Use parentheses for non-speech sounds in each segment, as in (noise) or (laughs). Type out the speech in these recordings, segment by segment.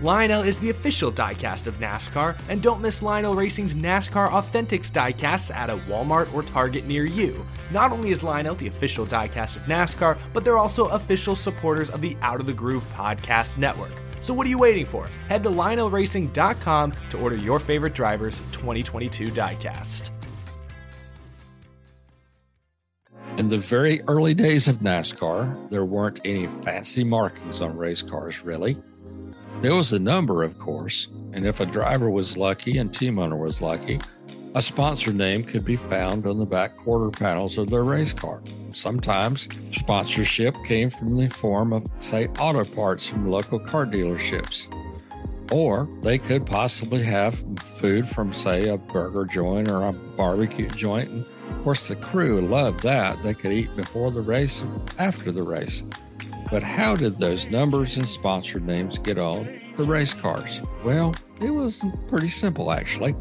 Lionel is the official diecast of NASCAR, and don't miss Lionel Racing's NASCAR Authentics diecasts at a Walmart or Target near you. Not only is Lionel the official diecast of NASCAR, but they're also official supporters of the Out of the Groove podcast network. So what are you waiting for? Head to lionelracing.com to order your favorite driver's 2022 diecast. In the very early days of NASCAR, there weren't any fancy markings on race cars, really. There was a number, of course, and if a driver was lucky and team owner was lucky, a sponsor name could be found on the back quarter panels of their race car. Sometimes sponsorship came from the form of, say, auto parts from local car dealerships. Or they could possibly have food from, say, a burger joint or a barbecue joint. And of course, the crew loved that. They could eat before the race after the race. But how did those numbers and sponsor names get on the race cars? Well, it was pretty simple actually.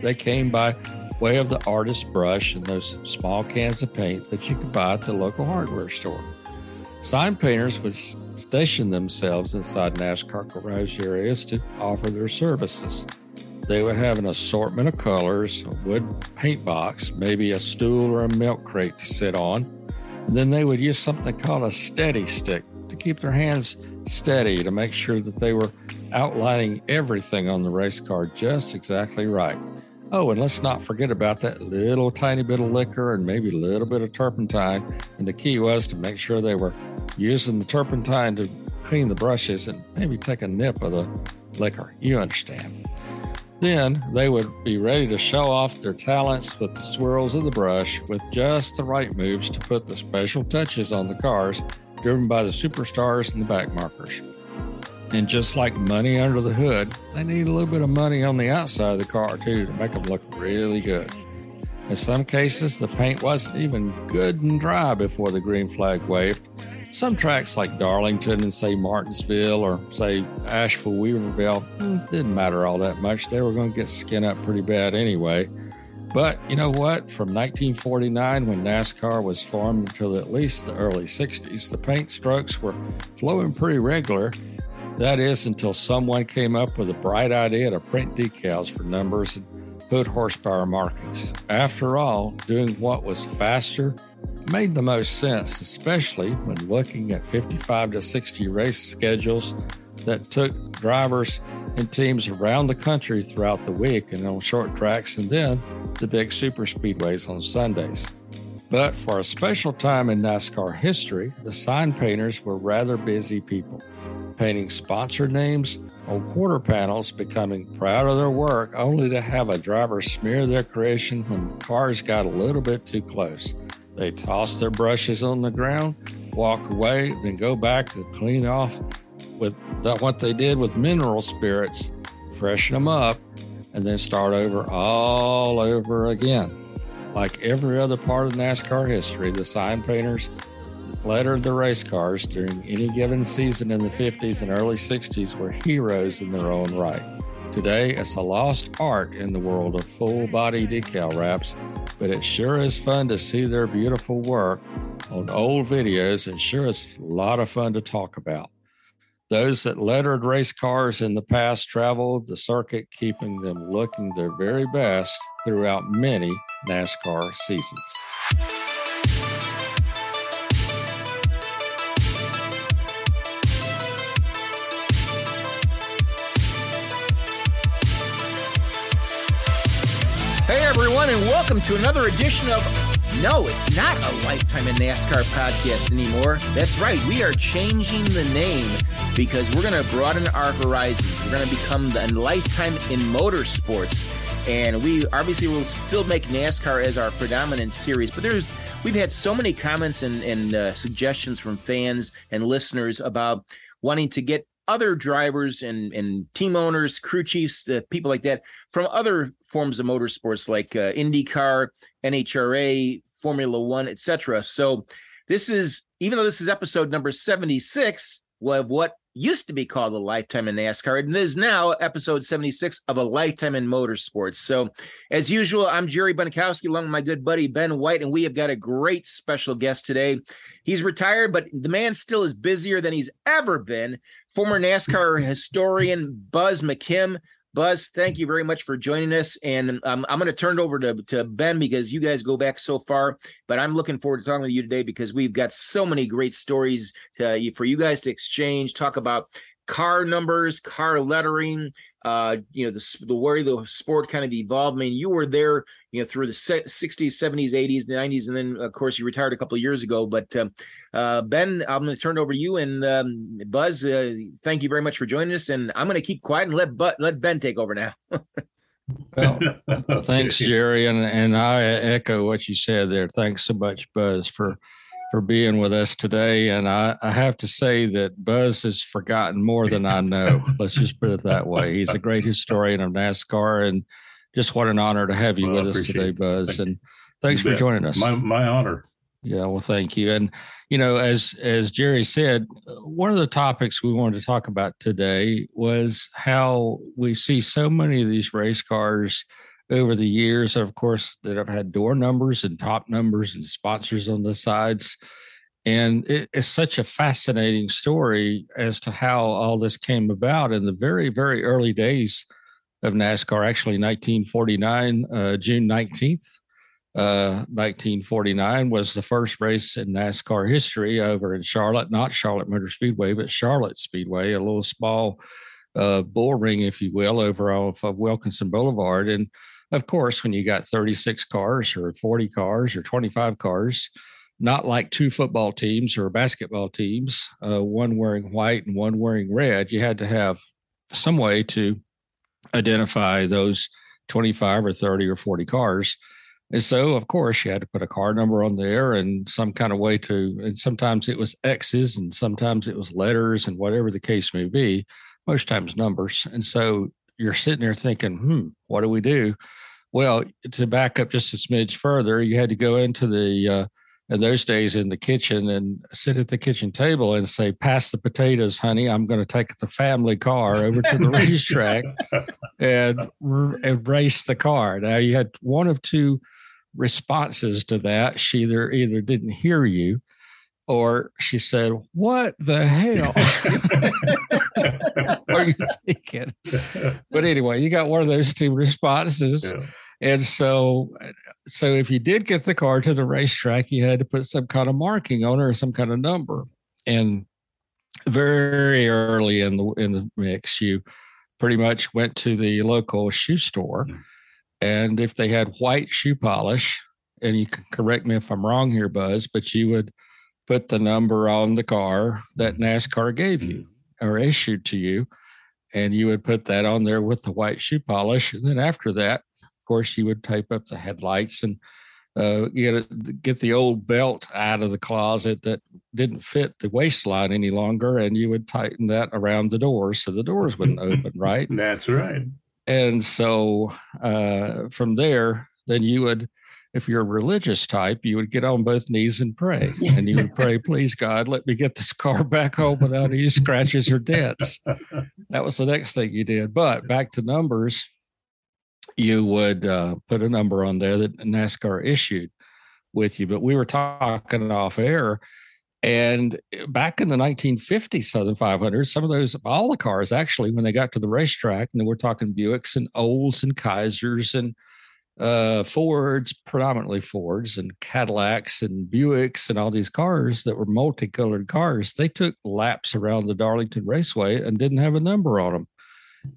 They came by way of the artist brush and those small cans of paint that you could buy at the local hardware store. Sign painters would station themselves inside NASCAR garage areas to offer their services. They would have an assortment of colors, a wood paint box, maybe a stool or a milk crate to sit on, and then they would use something called a steady stick keep their hands steady to make sure that they were outlining everything on the race car just exactly right. Oh, and let's not forget about that little tiny bit of liquor and maybe a little bit of turpentine. And the key was to make sure they were using the turpentine to clean the brushes and maybe take a nip of the liquor. You understand. Then they would be ready to show off their talents with the swirls of the brush with just the right moves to put the special touches on the cars driven by the superstars and the back markers. And just like money under the hood, they need a little bit of money on the outside of the car too to make them look really good. In some cases, the paint wasn't even good and dry before the green flag waved, some tracks like Darlington and say Martinsville or say Asheville Weaverville hmm, didn't matter all that much. They were going to get skin up pretty bad anyway. But you know what? From 1949, when NASCAR was formed until at least the early 60s, the paint strokes were flowing pretty regular. That is until someone came up with a bright idea to print decals for numbers and hood horsepower markings. After all, doing what was faster made the most sense, especially when looking at 55 to 60 race schedules that took drivers and teams around the country throughout the week and on short tracks, and then the big super speedways on Sundays. But for a special time in NASCAR history, the sign painters were rather busy people, painting sponsor names on quarter panels, becoming proud of their work, only to have a driver smear their creation when the cars got a little bit too close. They toss their brushes on the ground, walk away, then go back to clean off with the, what they did with mineral spirits, freshen them up, and then start over all over again. Like every other part of NASCAR history, the sign painters lettered the race cars during any given season in the 50s and early 60s were heroes in their own right. Today, it's a lost art in the world of full body decal wraps but it sure is fun to see their beautiful work on old videos and sure is a lot of fun to talk about. Those that lettered race cars in the past traveled the circuit, keeping them looking their very best throughout many NASCAR seasons. Hey, everyone, and welcome to another edition of No, it's not a Lifetime in NASCAR podcast anymore. That's right, we are changing the name because we're going to broaden our horizons. We're going to become the Lifetime in Motorsports. And we obviously will still make NASCAR as our predominant series, but there's we've had so many comments and, and uh, suggestions from fans and listeners about wanting to get other drivers and, and team owners, crew chiefs, uh, people like that from other forms of motorsports like uh, IndyCar, NHRA, Formula One, etc. So this is even though this is episode number 76 of what used to be called a lifetime in NASCAR, and it is now episode 76 of a lifetime in motorsports. So, as usual, I'm Jerry Bonkowski along with my good buddy Ben White, and we have got a great special guest today. He's retired, but the man still is busier than he's ever been. Former NASCAR historian Buz McKim. Buz, thank you very much for joining us. And um, I'm going to turn it over to, to Ben because you guys go back so far. But I'm looking forward to talking with you today because we've got so many great stories to, for you guys to exchange, talk about car numbers, car lettering, uh, you know, the, the way the sport kind of evolved. I mean, you were there, you know, through the 60s, 70s, 80s, 90s, and then, of course, you retired a couple of years ago. But um, uh, Ben, I'm going to turn it over to you. And um, Buz, uh, thank you very much for joining us. And I'm going to keep quiet and let, but, let Ben take over now. (laughs) well, (laughs) thanks, Jerry. And, and I echo what you said there. Thanks so much, Buz, for for being with us today. And I, I, have to say that Buz has forgotten more than I know. Let's just put it that way. He's a great historian of NASCAR, and just what an honor to have you well, with us today, Buz. Thank and thanks for joining us. My, my honor. Yeah, well, thank you. And you know, as as Jerry said, one of the topics we wanted to talk about today was how we see so many of these race cars over the years, of course, that have had door numbers and top numbers and sponsors on the sides. And it's such a fascinating story as to how all this came about in the very, very early days of NASCAR, actually 1949, uh, June 19th. Uh, 1949 was the first race in NASCAR history over in Charlotte, not Charlotte Motor Speedway, but Charlotte Speedway, a little small uh, bull ring, if you will, over off of Wilkinson Boulevard. And of course, when you got 36 cars or 40 cars or 25 cars, not like two football teams or basketball teams, uh, one wearing white and one wearing red, you had to have some way to identify those 25 or 30 or 40 cars. And so, of course, you had to put a car number on there and some kind of way to, and sometimes it was X's and sometimes it was letters and whatever the case may be, most times numbers. And so you're sitting there thinking, hmm, what do we do? Well, to back up just a smidge further, you had to go into the uh, in those days in the kitchen and sit at the kitchen table and say, "Pass the potatoes, honey. I'm going to take the family car over to the (laughs) racetrack and and race the car." Now you had one of two responses to that. She either either didn't hear you, or she said, "What the hell (laughs) are you thinking?" But anyway, you got one of those two responses. Yeah. And so, so if you did get the car to the racetrack, you had to put some kind of marking on it or some kind of number. And very early in the in the mix, you pretty much went to the local shoe store, mm-hmm. and if they had white shoe polish, and you can correct me if I'm wrong here, Buz, but you would put the number on the car that mm-hmm. NASCAR gave you mm-hmm. or issued to you. And you would put that on there with the white shoe polish. And then after that, of course, you would tape up the headlights and uh, get get the old belt out of the closet that didn't fit the waistline any longer, and you would tighten that around the doors so the doors wouldn't open. Right. (laughs) That's right. And so uh, from there, then you would if you're a religious type, you would get on both knees and pray. (laughs) And you would pray, please, God, let me get this car back home without any scratches or dents. That was the next thing you did. But back to numbers, you would uh, put a number on there that NASCAR issued with you. But we were talking off air. And back in the 1950s Southern 500, some of those, all the cars actually, when they got to the racetrack, and we're talking Buicks and Olds and Kaisers and uh, Fords, predominantly Fords and Cadillacs and Buicks and all these cars that were multicolored cars, they took laps around the Darlington Raceway and didn't have a number on them.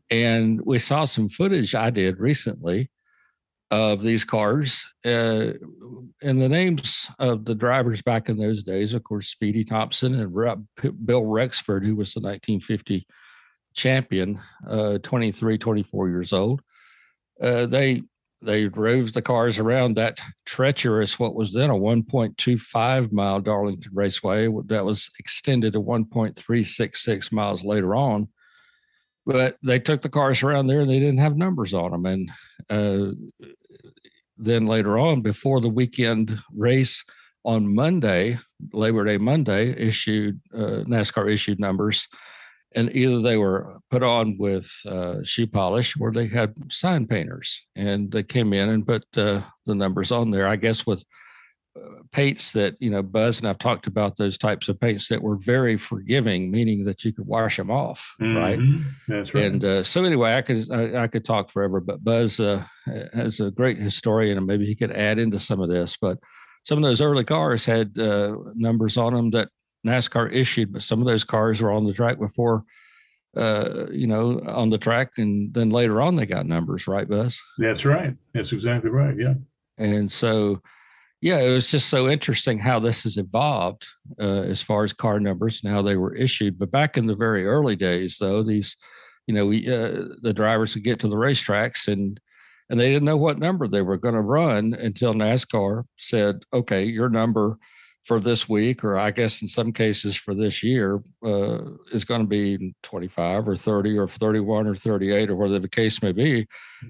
And we saw some footage I did recently of these cars. Uh, and the names of the drivers back in those days, of course, Speedy Thompson and Bill Rexford, who was the 1950 champion, uh, 23, 24 years old. Uh, they they drove the cars around that treacherous, what was then a 1.25 mile Darlington Raceway that was extended to 1.366 miles later on. But they took the cars around there and they didn't have numbers on them. And uh, then later on, before the weekend race on Monday, Labor Day Monday, issued uh, NASCAR issued numbers, and either they were put on with uh, shoe polish or they had sign painters, and they came in and put uh, the numbers on there. I guess with uh, paints that you know Buz and I've talked about those types of paints that were very forgiving, meaning that you could wash them off, mm-hmm. right? That's right. And uh, so anyway, I could I, I, could talk forever, but Buz uh, has a great historian, and maybe he could add into some of this. But some of those early cars had uh, numbers on them that NASCAR issued, but some of those cars were on the track before. Uh, you know, on the track, and then later on they got numbers, right, Buz? That's right. That's exactly right. Yeah. And so, yeah, it was just so interesting how this has evolved uh, as far as car numbers and how they were issued. But back in the very early days, though, these, you know, we uh, the drivers would get to the racetracks and and they didn't know what number they were going to run until NASCAR said, "Okay, your number." For this week, or I guess in some cases for this year, uh, is going to be 25 or 30 or 31 or 38 or whatever the case may be.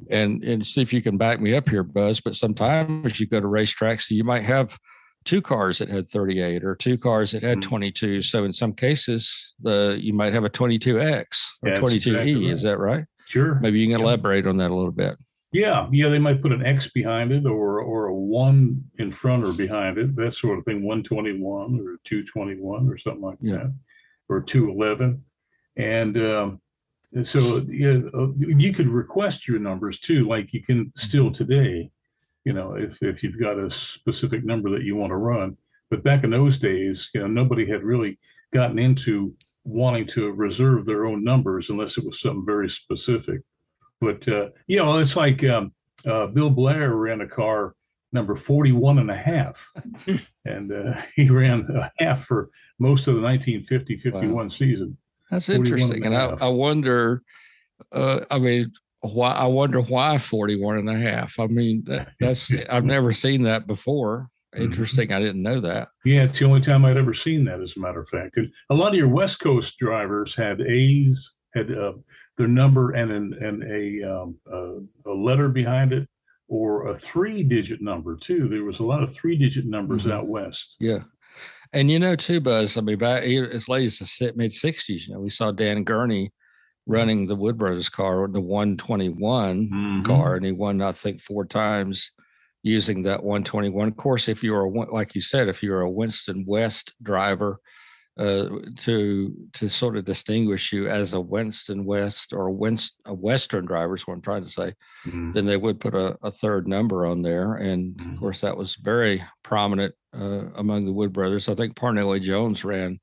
And, and see if you can back me up here, Buz. But sometimes you go to racetracks, so you might have two cars that had 38 or two cars that had mm-hmm. 22. So in some cases, the you might have a 22X or yeah, 22E. Exactly right. Is that right? Sure. Maybe you can elaborate on that a little bit. Yeah, yeah, they might put an X behind it or or a one in front or behind it, that sort of thing. One twenty one or two twenty one or something like yeah. that, or two eleven, and um, so yeah, uh, you could request your numbers too, like you can still mm-hmm. today. You know, if if you've got a specific number that you want to run, but back in those days, you know, nobody had really gotten into wanting to reserve their own numbers unless it was something very specific. But, uh, you know, it's like um, uh, Bill Blair ran a car number 41 and a half. (laughs) and uh, he ran a half for most of the 1950 51 wow. season. That's interesting. And, and I, I, wonder, uh, I mean, why I wonder why 41 and a half. I mean, that, (laughs) that's I've never seen that before. Mm-hmm. Interesting. I didn't know that. Yeah, it's the only time I'd ever seen that, as a matter of fact. And a lot of your West Coast drivers had A's, had uh, their number and an, and a, um, a, a letter behind it or a three digit number too. There was a lot of three digit numbers mm-hmm. out west. Yeah. And you know, too, Buz, I mean, back as late as the mid 60s, you know, we saw Dan Gurney running the Wood Brothers car, the 121 mm-hmm. car, and he won, I think, four times using that 121. Of course, if you're a, like you said, if you're a Winston West driver, uh, to to sort of distinguish you as a Winston West or a, Winst, a Western driver is what I'm trying to say. Mm-hmm. Then they would put a, a, third number on there, and mm-hmm. of course that was very prominent uh, among the Wood brothers. I think Parnelli Jones ran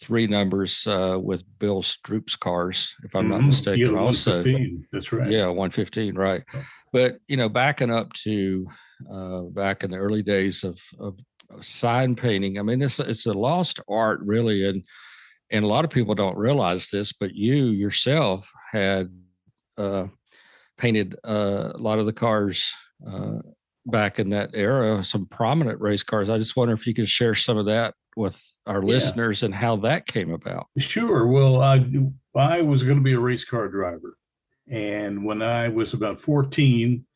three numbers uh, with Bill Stroppe's cars, if I'm mm-hmm. not mistaken. Yeah, also, that's right. Yeah, 115, right. Oh. But you know, backing up to uh, back in the early days of of sign painting. I mean, it's it's a lost art, really, and and a lot of people don't realize this, but you yourself had uh, painted uh, a lot of the cars uh, back in that era, some prominent race cars. I just wonder if you could share some of that with our yeah. listeners and how that came about. Sure. Well, I I was going to be a race car driver, and when I was about fourteen,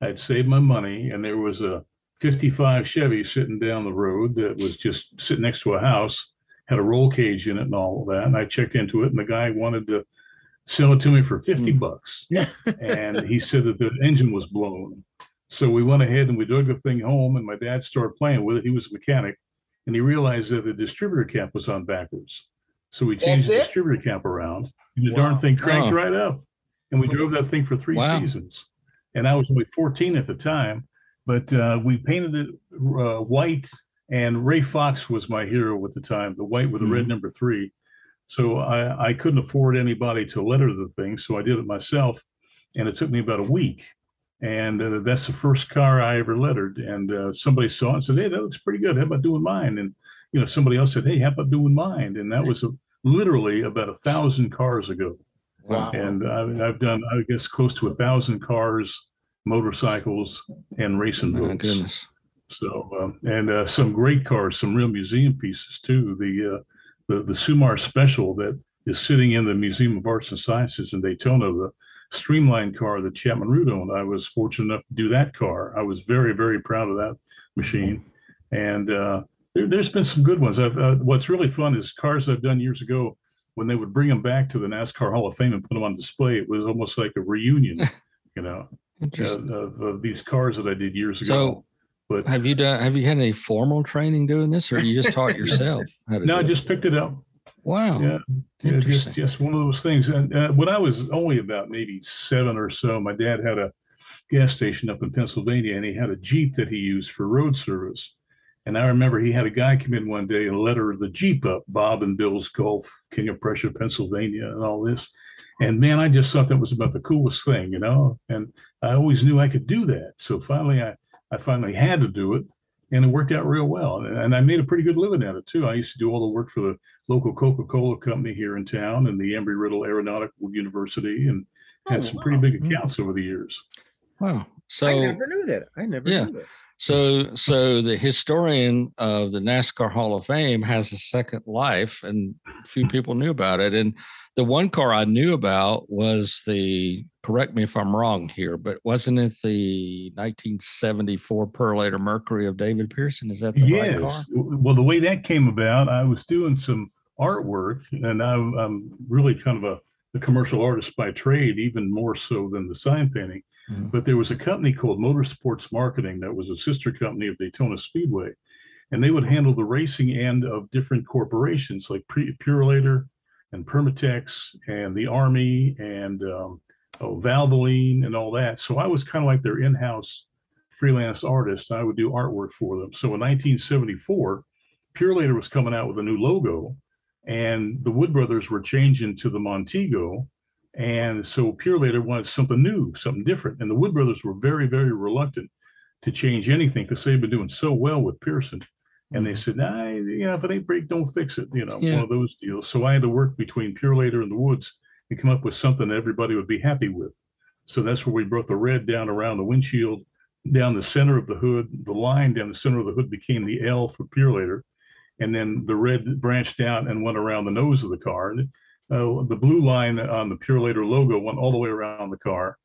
I'd saved my money, and there was a 55 Chevy sitting down the road that was just sitting next to a house, had a roll cage in it and all of that. And I checked into it, and the guy wanted to sell it to me for 50 hmm. bucks. (laughs) and he said that the engine was blown. So we went ahead and we drug the thing home, and my dad started playing with it. He was a mechanic, and he realized that the distributor cap was on backwards. So we changed the distributor cap around, and the wow. darn thing cranked oh. right up. And we drove that thing for three wow. seasons. And I was only 14 at the time but uh, we painted it uh, white, and Ray Fox was my hero at the time, the white with the mm-hmm. red number three. So I, I couldn't afford anybody to letter the thing, so I did it myself, and it took me about a week. And uh, that's the first car I ever lettered. And uh, somebody saw it and said, "Hey, that looks pretty good. How about doing mine?" And you know, somebody else said, "Hey, how about doing mine?" And that was a, literally about a thousand cars ago. Wow. And I, I've done, I guess, close to a thousand cars motorcycles, and racing boats. My goodness. So, um, and uh, some great cars, some real museum pieces too. The, uh, the the Sumar Special that is sitting in the Museum of Arts and Sciences in Daytona, the streamlined car that Chapman Root owned. I was fortunate enough to do that car. I was very, very proud of that machine. And uh, there, has been some good ones. I've, uh, what's really fun is cars I've done years ago when they would bring them back to the NASCAR Hall of Fame and put them on display. It was almost like a reunion, (laughs) you know, uh, of, of, these cars that I did years ago. So, but have you done? Have you had any formal training doing this, or you just taught (laughs) yourself? no, I just picked it up. Wow. Yeah. yeah just just one of those things. And uh, when I was only about maybe seven or so, my dad had a gas station up in Pennsylvania, and he had a Jeep that he used for road service. And I remember he had a guy come in one day and letter the Jeep up, Bob and Bill's Gulf, King of Prussia, Pennsylvania, and all this. And man, I just thought that was about the coolest thing, you know. And I always knew I could do that. So finally, I, I finally had to do it, and it worked out real well. And, and I made a pretty good living at it too. I used to do all the work for the local Coca-Cola company here in town and the Embry-Riddle Aeronautical University, and had oh, some wow. pretty big hmm. accounts mm. over the years. Wow! So I never knew that. I never yeah. knew that. So, so the historian of the NASCAR Hall of Fame has a second life, and few (laughs) people knew about it. And the one car I knew about was the. Correct me if I'm wrong here, but wasn't it the 1974 Purolator Mercury of David Pearson? Is that the yes. right car? Well, the way that came about, I was doing some artwork, and I'm, I'm really kind of a, a commercial artist by trade, even more so than the sign painting. Mm-hmm. But there was a company called Motorsports Marketing that was a sister company of Daytona Speedway. And they would handle the racing end of different corporations like Purolator and Permatex and the Army and um, oh, Valvoline and all that. So I was kind of like their in house freelance artist. I would do artwork for them. So in 1974, Purolator was coming out with a new logo, and the Wood Brothers were changing to the Montego and so Purolator wanted something new, something different. And the Wood Brothers were very, very reluctant to change anything because they've been doing so well with Pearson. And they mm-hmm. said, nah, you know, if it ain't break, don't fix it. You know, yeah. one of those deals. So I had to work between Purolator and the Woods and come up with something that everybody would be happy with. So that's where we brought the red down around the windshield, down the center of the hood. The line down the center of the hood became the L for Purolator. And then the red branched out and went around the nose of the car. And uh, the blue line on the Purolator logo went all the way around the car,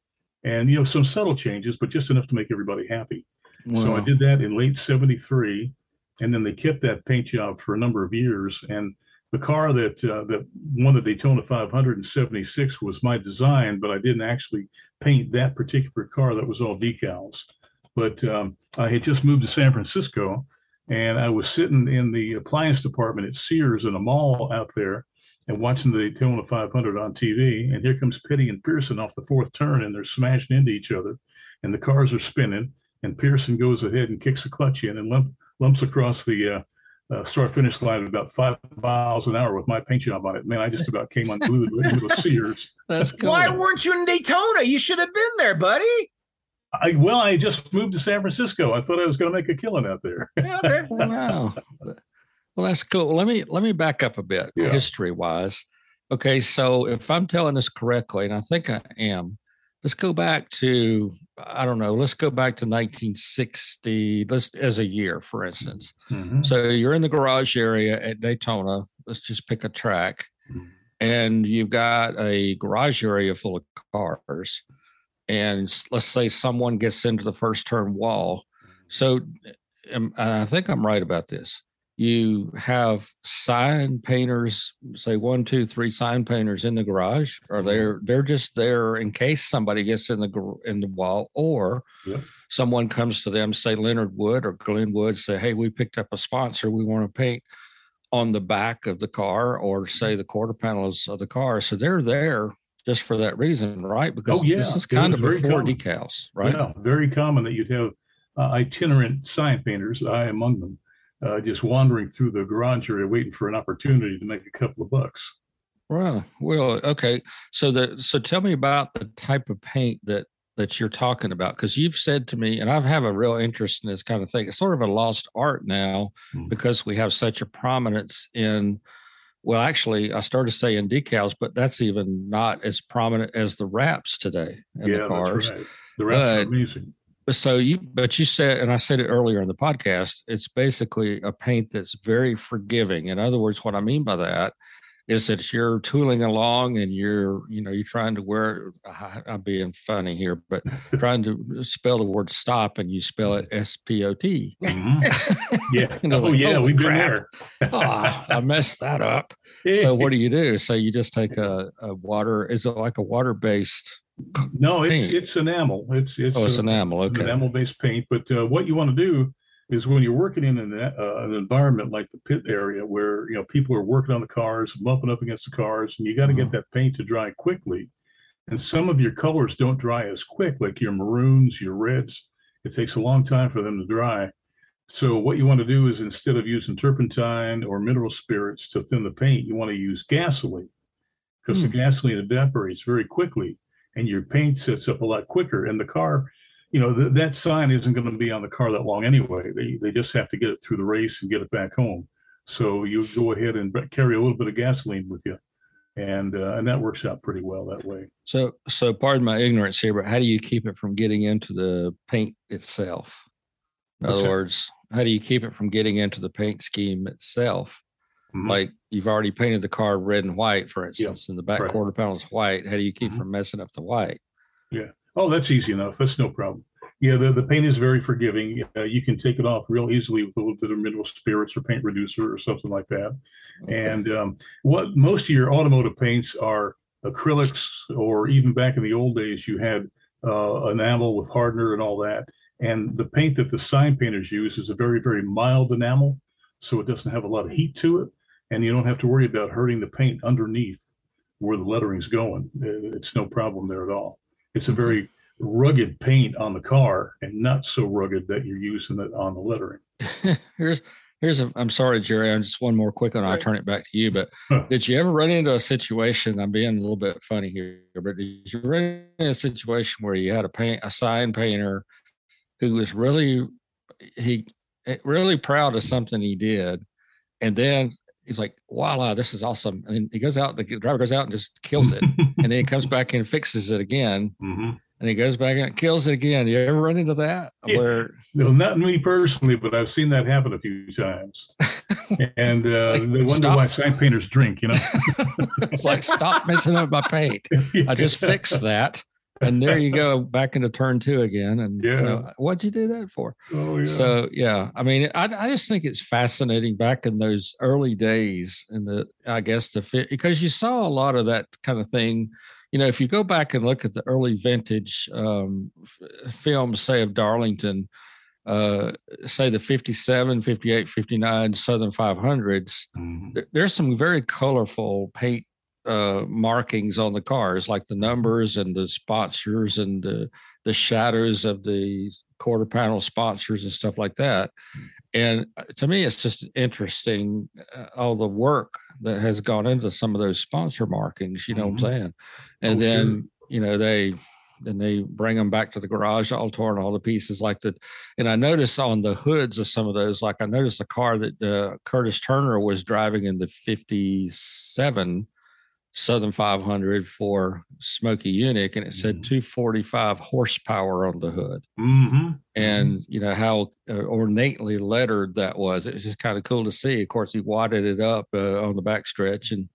and you know some subtle changes, but just enough to make everybody happy. Wow. So I did that in late '73, and then they kept that paint job for a number of years. And the car that uh, that won the Daytona 576 was my design, but I didn't actually paint that particular car. That was all decals. But um, I had just moved to San Francisco, and I was sitting in the appliance department at Sears in a mall out there and watching the Daytona 500 on TV. And here comes Petty and Pearson off the fourth turn, and they're smashing into each other, and the cars are spinning. And Pearson goes ahead and kicks a clutch in and lump, lumps across the uh, uh, start finish line at about five miles an hour with my paint job on it. Man, I just about came unglued with Sears. (laughs) That's cool. (laughs) Why weren't you in Daytona? You should have been there, buddy. I, well, I just moved to San Francisco. I thought I was going to make a killing out there. okay. (laughs) Wow. Well, that's cool. Let me let me back up a bit, yeah. history wise. Okay, so if I'm telling this correctly, and I think I am, let's go back to I don't know. Let's go back to 1960. Let's as a year, for instance. Mm-hmm. So you're in the garage area at Daytona. Let's just pick a track, mm-hmm. and you've got a garage area full of cars, and let's say someone gets into the first turn wall. So, I think I'm right about this you have sign painters say one two three sign painters in the garage or mm-hmm. they're they're just there in case somebody gets in the in the wall or someone comes to them say leonard wood or glenn wood say hey we picked up a sponsor we want to paint on the back of the car or say mm-hmm. the quarter panels of the car so they're there just for that reason right because oh, yeah. this is kind of before common. decals right yeah very common that you'd have uh, itinerant sign painters i among them uh, just wandering through the garage area waiting for an opportunity to make a couple of bucks. Wow. Well, okay. So the so tell me about the type of paint that that you're talking about because you've said to me, and I have a real interest in this kind of thing. It's sort of a lost art now mm-hmm. because we have such a prominence in. Well, actually, I started saying decals, but that's even not as prominent as the wraps today in yeah, the cars. Right. The wraps but, are amazing so you but you said and i said it earlier in the podcast it's basically a paint that's very forgiving in other words what i mean by that is that you're tooling along and you're, you know, you're trying to wear, I'm being funny here, but (laughs) trying to spell the word stop and you spell it S P O T. Mm-hmm. (laughs) Yeah. oh, like, yeah. We've been there. oh, (laughs) I messed that up. So what do you do? So you just take a, a water, is it like a water based? No, it's, it's enamel. It's, it's, oh, it's enamel. Okay. Enamel based paint. But uh, what you want to do is when you're working in an, uh, an environment like the pit area where you know people are working on the cars, bumping up against the cars, and you got to get mm-hmm. that paint to dry quickly. And some of your colors don't dry as quick, like your maroons, your reds. It takes a long time for them to dry. So what you want to do is instead of using turpentine or mineral spirits to thin the paint, you want to use gasoline because mm. the gasoline evaporates very quickly and your paint sets up a lot quicker. And the car you know, th- that sign isn't going to be on the car that long anyway. They, they just have to get it through the race and get it back home. So you go ahead and carry a little bit of gasoline with you. And, uh, and that works out pretty well that way. So, so pardon my ignorance here, but how do you keep it from getting into the paint itself? In other words, how do you keep it from getting into the paint scheme itself? Mm-hmm. Like you've already painted the car red and white, for instance, and the back right. quarter panel is white. How do you keep mm-hmm. from messing up the white? Yeah. Oh, that's easy enough. That's no problem. Yeah, the, the paint is very forgiving. Uh, you can take it off real easily with a little bit of mineral spirits or paint reducer or something like that. Okay. And um, what most of your automotive paints are acrylics, or even back in the old days, you had uh, enamel with hardener and all that. And the paint that the sign painters use is a very, very mild enamel, so it doesn't have a lot of heat to it, and you don't have to worry about hurting the paint underneath where the lettering's going. Uh, it's no problem there at all. It's a mm-hmm. very rugged paint on the car and not so rugged that you're using it on the lettering. (laughs) here's here's a I'm sorry, Jerry. I'm just one more quick one. I'll turn it back to you. But (laughs) did you ever run into a situation? I'm being a little bit funny here, but did you run into a situation where you had a paint a sign painter who was really he eh, really proud of something he did, and then he's like, voila, this is awesome. And then he goes out, the driver goes out and just kills it. (laughs) and then he comes back and fixes it again. Mm-hmm and he goes back and kills it again. You ever run into that? Yeah. Where no, not me personally, but I've seen that happen a few times. (laughs) and uh, like, they wonder stop. why sign painters drink. You know, (laughs) it's like stop messing up my paint. Yeah. I just fixed that, and there you go, (laughs) back into turn two again. And yeah, you know, what'd you do that for? Oh yeah. So yeah, I mean, I, I just think it's fascinating back in those early days, and the I guess the fit because you saw a lot of that kind of thing you know, if you go back and look at the early vintage um, f- films, say of Darlington, uh, say the 57, 58, 59 Southern 500s, mm-hmm. th- there's some very colorful paint uh, markings on the cars, like the numbers and the sponsors and the, the shadows of the quarter panel sponsors and stuff like that. And uh, to me, it's just interesting uh, all the work that has gone into some of those sponsor markings. You know mm-hmm. what I'm mm-hmm. saying? And oh, then sure. you know they then they bring them back to the garage all torn all the pieces like that and i noticed on the hoods of some of those like i noticed the car that uh, curtis turner was driving in the 57 Southern 500 for Smokey Yunick, and it said mm-hmm. 245 horsepower on the hood. Mm-hmm. And you know how uh, ornately lettered that was. It was just kind of cool to see. Of course, he wadded it up uh, on the back stretch, and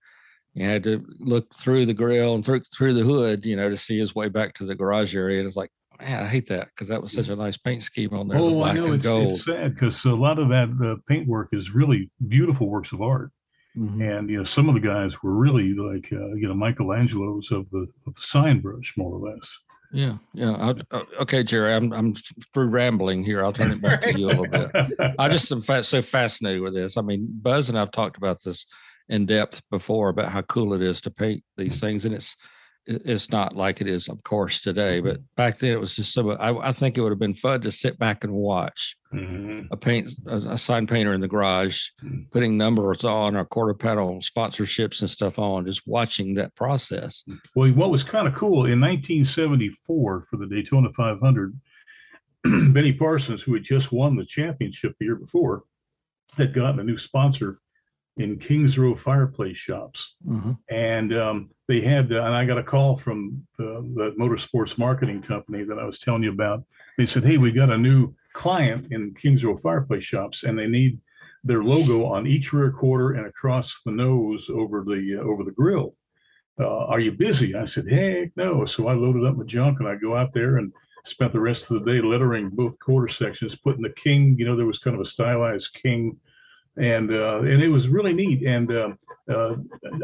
you had to look through the grill and through through the hood, you know, to see his way back to the garage area. And it's like, man, I hate that because that was such a nice paint scheme on there. Oh, I know it's, it's, sad because a lot of that uh, paint work is really beautiful works of art. Mm-hmm. And you know, some of the guys were really like uh, you know Michelangelo's of the of the sign brush, more or less. Yeah, yeah. Uh, okay, Jerry, I'm I'm through rambling here. I'll turn it back to you a little bit. (laughs) I just am fa- so fascinated with this. I mean, Buz and I've talked about this in depth before about how cool it is to paint these things, and it's it's not like it is, of course, today. But back then, it was just so. I, I think it would have been fun to sit back and watch mm-hmm. a paint a, a, sign painter in the garage mm-hmm. putting numbers on or quarter panel sponsorships and stuff on, just watching that process. Well, what was kind of cool in 1974 for the Daytona 500, (clears throat) Benny Parsons, who had just won the championship the year before, had gotten a new sponsor in Kings Row fireplace shops. Mm-hmm. And um, they had, uh, and I got a call from the, the, motorsports marketing company that I was telling you about. They said, Hey, we got a new client in Kings Row fireplace shops and they need their logo on each rear quarter and across the nose over the uh, over the grill. Uh, are you busy? I said, heck no. So I loaded up my junk and I go out there and spent the rest of the day lettering both quarter sections, putting the king. You know, there was kind of a stylized king, and uh, and it was really neat. And uh, uh,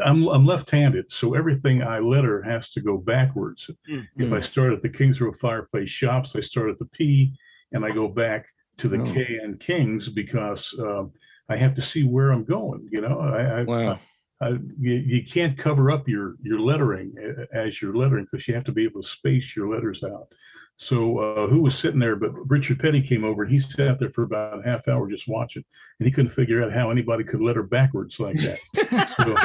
I'm I'm left-handed, so everything I letter has to go backwards. Mm-hmm. If I start at the Kings Row Fireplace Shops, I start at the P, and I go back to the Oh. K and Kings because um, I have to see where I'm going. You know, I, I, Wow. I, you, you can't cover up your your lettering uh, as you're lettering because you have to be able to space your letters out. So uh, who was sitting there? But Richard Petty came over and he sat there for about a half hour just watching, and he couldn't figure out how anybody could letter backwards like that. So,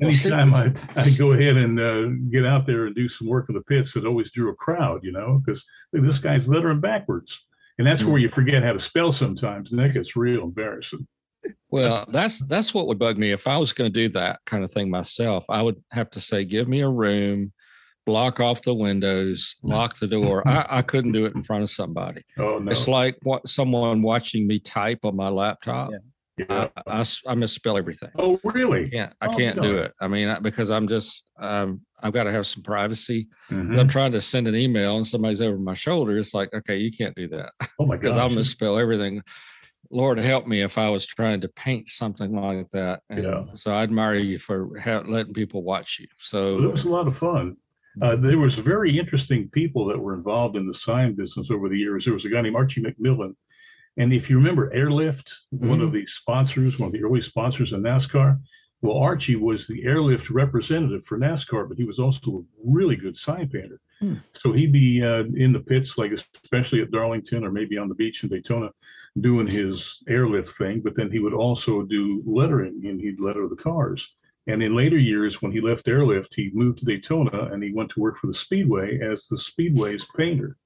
(laughs) anytime I I go ahead and uh, get out there and do some work in the pits, it always drew a crowd, you know, because this guy's lettering backwards, and that's where you forget how to spell sometimes, and that gets real embarrassing. Well, that's that's what would bug me if I was going to do that kind of thing myself. I would have to say, give me a room, block off the windows, lock the door. I, I couldn't do it in front of somebody. Oh no! It's like what someone watching me type on my laptop. Yeah. Yeah. I, I s- I misspell everything. Oh really? Yeah, I Oh, can't no. do it. I mean, I- because I'm just um, I've got to have some privacy. Mhm. I'm trying to send an email and somebody's over my shoulder. It's like, okay, you can't do that Oh my (laughs) god! because I'll misspell everything. Lord help me if I was trying to paint something like that. And Yeah. So I admire you for ha- letting people watch you. So it was a lot of fun. Uh, there was very interesting people that were involved in the sign business over the years. There was a guy named Archie McMillan, and if you remember Airlift, one of the sponsors, one of the early sponsors of NASCAR. Well, Archie was the Airlift representative for NASCAR, but he was also a really good sign painter. Hmm. So he'd be uh, in the pits, like especially at Darlington or maybe on the beach in Daytona, doing his airlift thing. But then he would also do lettering, and he'd letter the cars. And in later years, when he left Airlift, he moved to Daytona and he went to work for the Speedway as the Speedway's painter.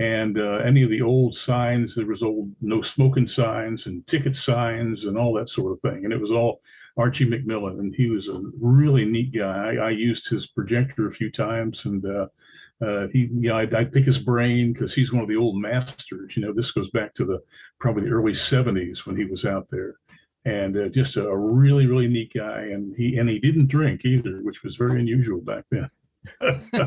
And uh, any of the old signs, there was old no smoking signs and ticket signs and all that sort of thing. And it was all Archie McMillan, and he was a really neat guy. I, I used his projector a few times, and uh, uh, he, you know, I'd, I'd pick his brain because he's one of the old masters. You know, this goes back to the probably the early '70s when he was out there and uh, just a really really neat guy and he and he didn't drink either which was very unusual back then (laughs)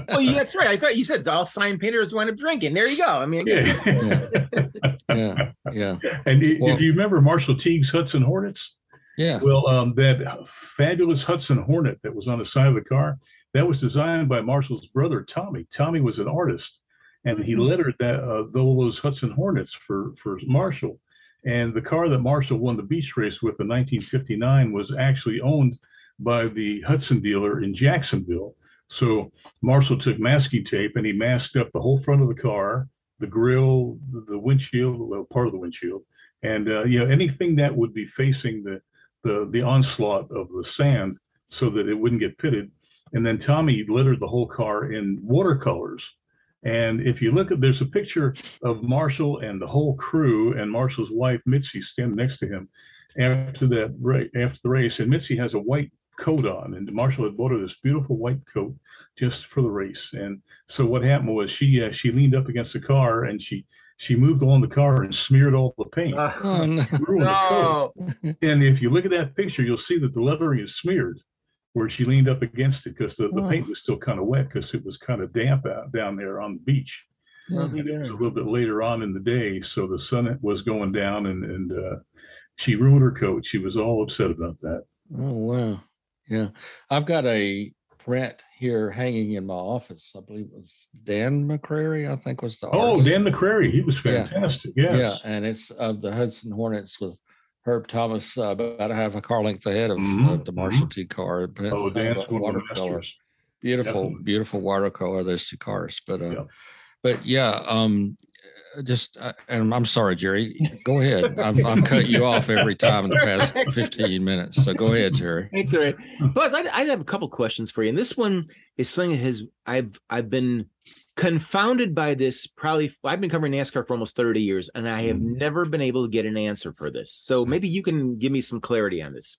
well, yeah, that's right. I thought you said all sign painters wind up drinking. There you go. I mean, I guess yeah. (laughs) yeah, yeah, and i- Well- if you remember marshall teague's hudson hornets yeah. well um, that fabulous hudson hornet that was on the side of the car that was designed by marshall's brother tommy. Tommy was an artist and he lettered that uh, all those hudson hornets for for marshall. And the car that marshall won the beach race with in 1959 was actually owned by the hudson dealer in jacksonville. So marshall took masking tape and he masked up the whole front of the car the grill the, the windshield well part of the windshield. And uh, you know anything that would be facing the the the onslaught of the sand so that it wouldn't get pitted. And then tommy littered the whole car in watercolors. And if you look at there's a picture of marshall and the whole crew and marshall's wife mitzi standing next to him after that after the race. And mitzi has a white coat on. And marshall had bought her this beautiful white coat just for the race. And so what happened was she uh, she leaned up against the car and she she moved along the car and smeared all the paint Oh, (laughs) no. ruined the coat and if you look at that picture, you'll see that the lettering is smeared where she leaned up against it because the, the Oh. paint was still kind of wet because it was kind of damp out down there on the beach. Yeah. And it was a little bit later on in the day, so the sun was going down and and uh, she ruined her coat. She was all upset about that. Oh wow. Yeah. I've got a print here hanging in my office. I believe it was Dan McCrary, I think was the Oh, artist. Dan McCrary, he was Yeah. fantastic. Yes. Yeah, and it's of the Hudson Hornets with Herb Thomas uh, about a half a car length ahead of uh, Mhm, the Marshall T car. Oh, of Dan's one of the. Beautiful, Definitely. beautiful watercolor. Those two cars, but uh, Yeah. but yeah, um, just uh, and I'm sorry, Jerry. Go ahead. (laughs) I've, I've cut you off every time in the past 15 minutes. So go ahead, Jerry. (laughs) It's all right. Plus, I, I have a couple questions for you, and this one is something that has I've I've been confounded by this. Probably I've been covering NASCAR for almost thirty years, and I have Mhm. never been able to get an answer for this. So maybe you can give me some clarity on this.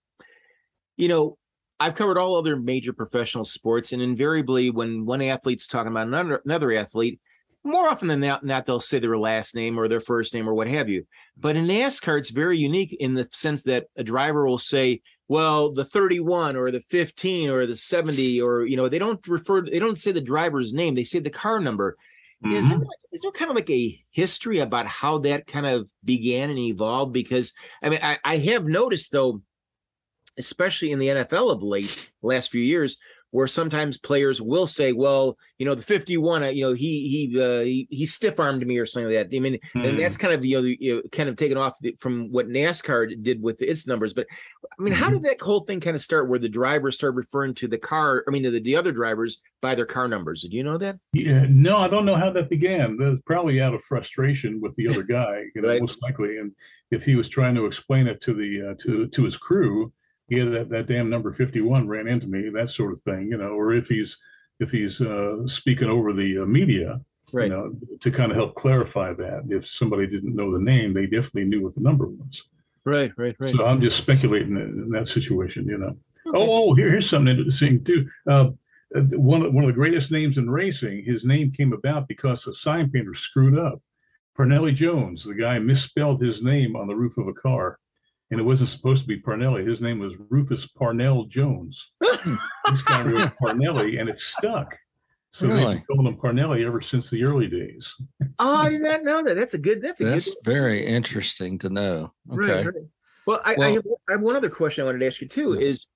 You know, I've covered all other major professional sports, and invariably, when one athlete's talking about another another athlete, more often than not, not they'll say their last name or their first name or what have you. But in NASCAR, it's very unique in the sense that a driver will say, well, the 31 or the 15 or the 70, or you know, they don't refer, they don't say the driver's name, they say the car number. Mm-hmm. Is there is there kind of like a history about how that kind of began and evolved? Because I mean, I, I have noticed though, especially in the NFL of late, last few years, where sometimes players will say, "Well, you know, the 51, uh, you know, he he uh, he, he stiff armed me or something like that." I mean, mm. and that's hmm. kind of you know, you know, kind of taken off the, from what NASCAR did with its numbers. But I mean, mm-hmm. how did that whole thing kind of start, where the drivers start referring to the car? I mean, the, the other drivers by their car numbers. Did you know that? Yeah, no, I don't know how that began. was probably out of frustration with the other (laughs) guy, you know, right. most likely, and if he was trying to explain it to the uh, to to his crew yeah, that, that damn number 51 ran into me, that sort of thing, you know, or if he's if he's uh, speaking over the uh, media, right. you know, to kind of help clarify that. If somebody didn't know the name, they definitely knew what the number was. Right, right, right. So I'm just speculating in that situation, you know. Okay. Oh, oh here, here's something interesting too. Uh, uh, one one of the greatest names in racing. His name came about because a sign painter screwed up. Parnelli Jones, the guy misspelled his name on the roof of a car and it wasn't supposed to be Parnelli. His name was Rufus Parnell Jones. this guy wrote Parnelli, and it stuck. So really? they've been calling him Parnelli ever since the early days. oh, I did not know that. That's a good. That's a that's good. very interesting to know. Okay. Right, right. Well, I, well I, have, I, have, one other question I wanted to ask you too. Is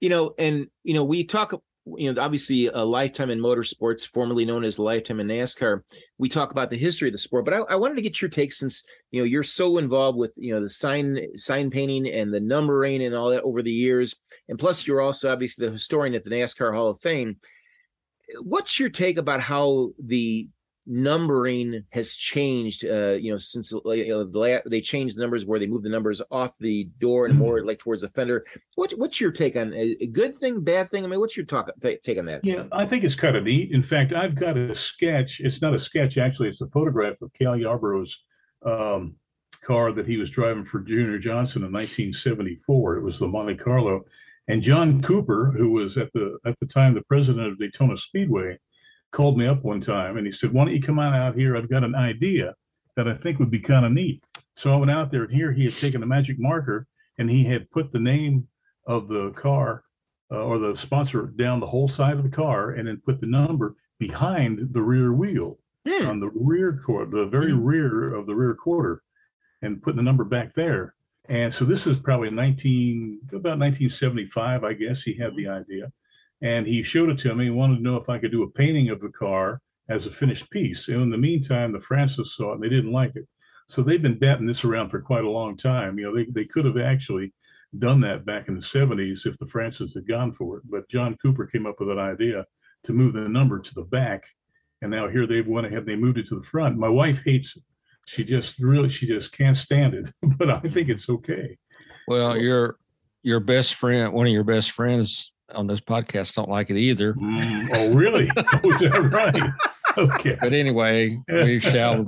you know, and you know, we talk you know, obviously a lifetime in motorsports, formerly known as lifetime in NASCAR. We talk about the history of the sport, but I, I, wanted to get your take since you know you're so involved with you know the sign sign painting and the numbering and all that over the years, and plus you're also obviously the historian at the NASCAR Hall of Fame. What's your take about how the numbering has changed uh you know since uh, you know, the, they changed the numbers where they moved the numbers off the door and mm-hmm. more like towards the fender. What, what's your take on a good thing bad thing? I mean what's your talk take on that? Yeah i think it's kind of neat. In fact i've got a sketch it's not a sketch actually it's a photograph of Cale Yarborough's um, car that he was driving for junior johnson in 1974 it was the monte carlo. And john cooper who was at the at the time the president of daytona speedway called me up one time and he said, Why don't you come on out here? I've got an idea that I think would be kind of neat. So I went out there and here he had taken a magic marker and he had put the name of the car uh, or the sponsor down the whole side of the car and then put the number behind the rear wheel mm. on the rear quarter, the very mm. rear of the rear quarter, and put the number back there. And so this is probably 19, about 1975, I guess he had the idea and he showed it to me. He wanted to know if I could do a painting of the car as a finished piece. And in the meantime, the Frances saw it and they didn't like it. So they've been batting this around for quite a long time. You know, they, they could have actually done that back in the 70s if the Frances had gone for it. But John Cooper came up with an idea to move the number to the back. And now here they've went ahead and they moved it to the front. My wife hates it. She just really, she just can't stand it. (laughs) but I think it's okay. Well, your your best friend, one of your best friends on this podcast don't like it either. Mm, oh, really? (laughs) (laughs) Was that right? Okay. But anyway, we shall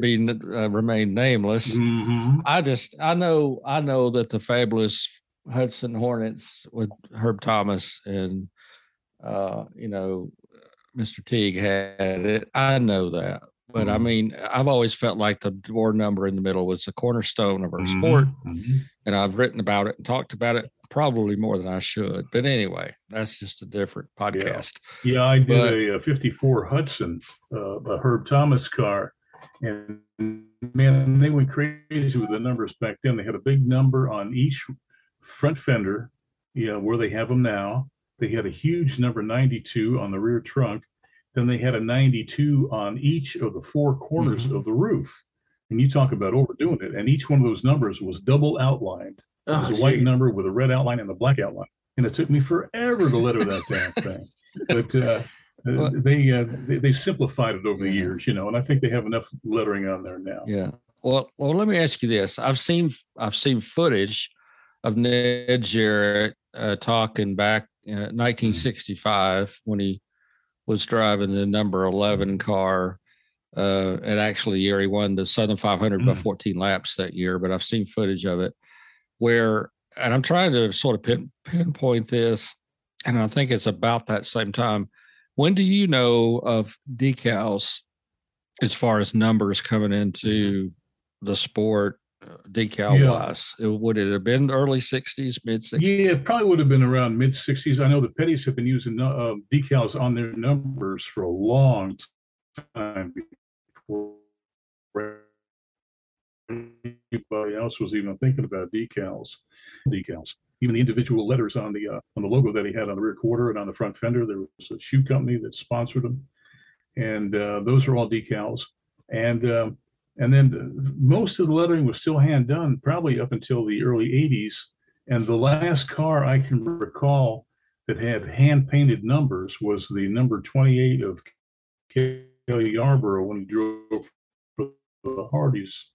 be uh, remain nameless. Mm-hmm. I just I know I know that the fabulous Hudson Hornets with Herb Thomas and uh, you know Mr. Teague had it. I know that. But mm-hmm. I mean, I've always felt like the door number in the middle was the cornerstone of our mm-hmm. sport. Mm-hmm. And I've written about it and talked about it probably more than I should. But anyway, that's just a different podcast. Yeah, yeah I did but, a, a, 54 Hudson, uh, a Herb Thomas car. And man, they went crazy with the numbers back then. They had a big number on each front fender, you know, where they have them now. They had a huge number 92 on the rear trunk. Then they had a 92 on each of the four corners mm-hmm. of the roof. And you talk about overdoing it. And each one of those numbers was double outlined. Oh, it was a white number with a red outline and a black outline. And it took me forever to letter that damn thing. But uh, well, they, uh, they, they simplified it over the years, you know, and I think they have enough lettering on there now. Yeah. Well, well, let me ask you this: I've seen I've seen footage of Ned Jarrett uh, talking back in 1965 when he was driving the number 11 car. Uh, and actually, year he won the Southern 500 mm. by 14 laps that year. But I've seen footage of it where, and I'm trying to sort of pin, pinpoint this, and I think it's about that same time. When do you know of decals as far as numbers coming into the sport uh, decal Yeah. wise? It- Would it have been early 60s, mid 60s? Yeah, it probably would have been around mid 60s. I know the Pettys have been using uh, decals on their numbers for a long time before anybody else was even thinking about decals. Decals. Even the individual letters on the uh, on the logo that he had on the rear quarter and on the front fender, there was a shoe company that sponsored them, and uh, those are all decals. And um, and then most of the lettering was still hand done, probably up until the early 80s. And the last car I can recall that had hand painted numbers was the number 28 of Cale Yarborough when he drove for the Hardee's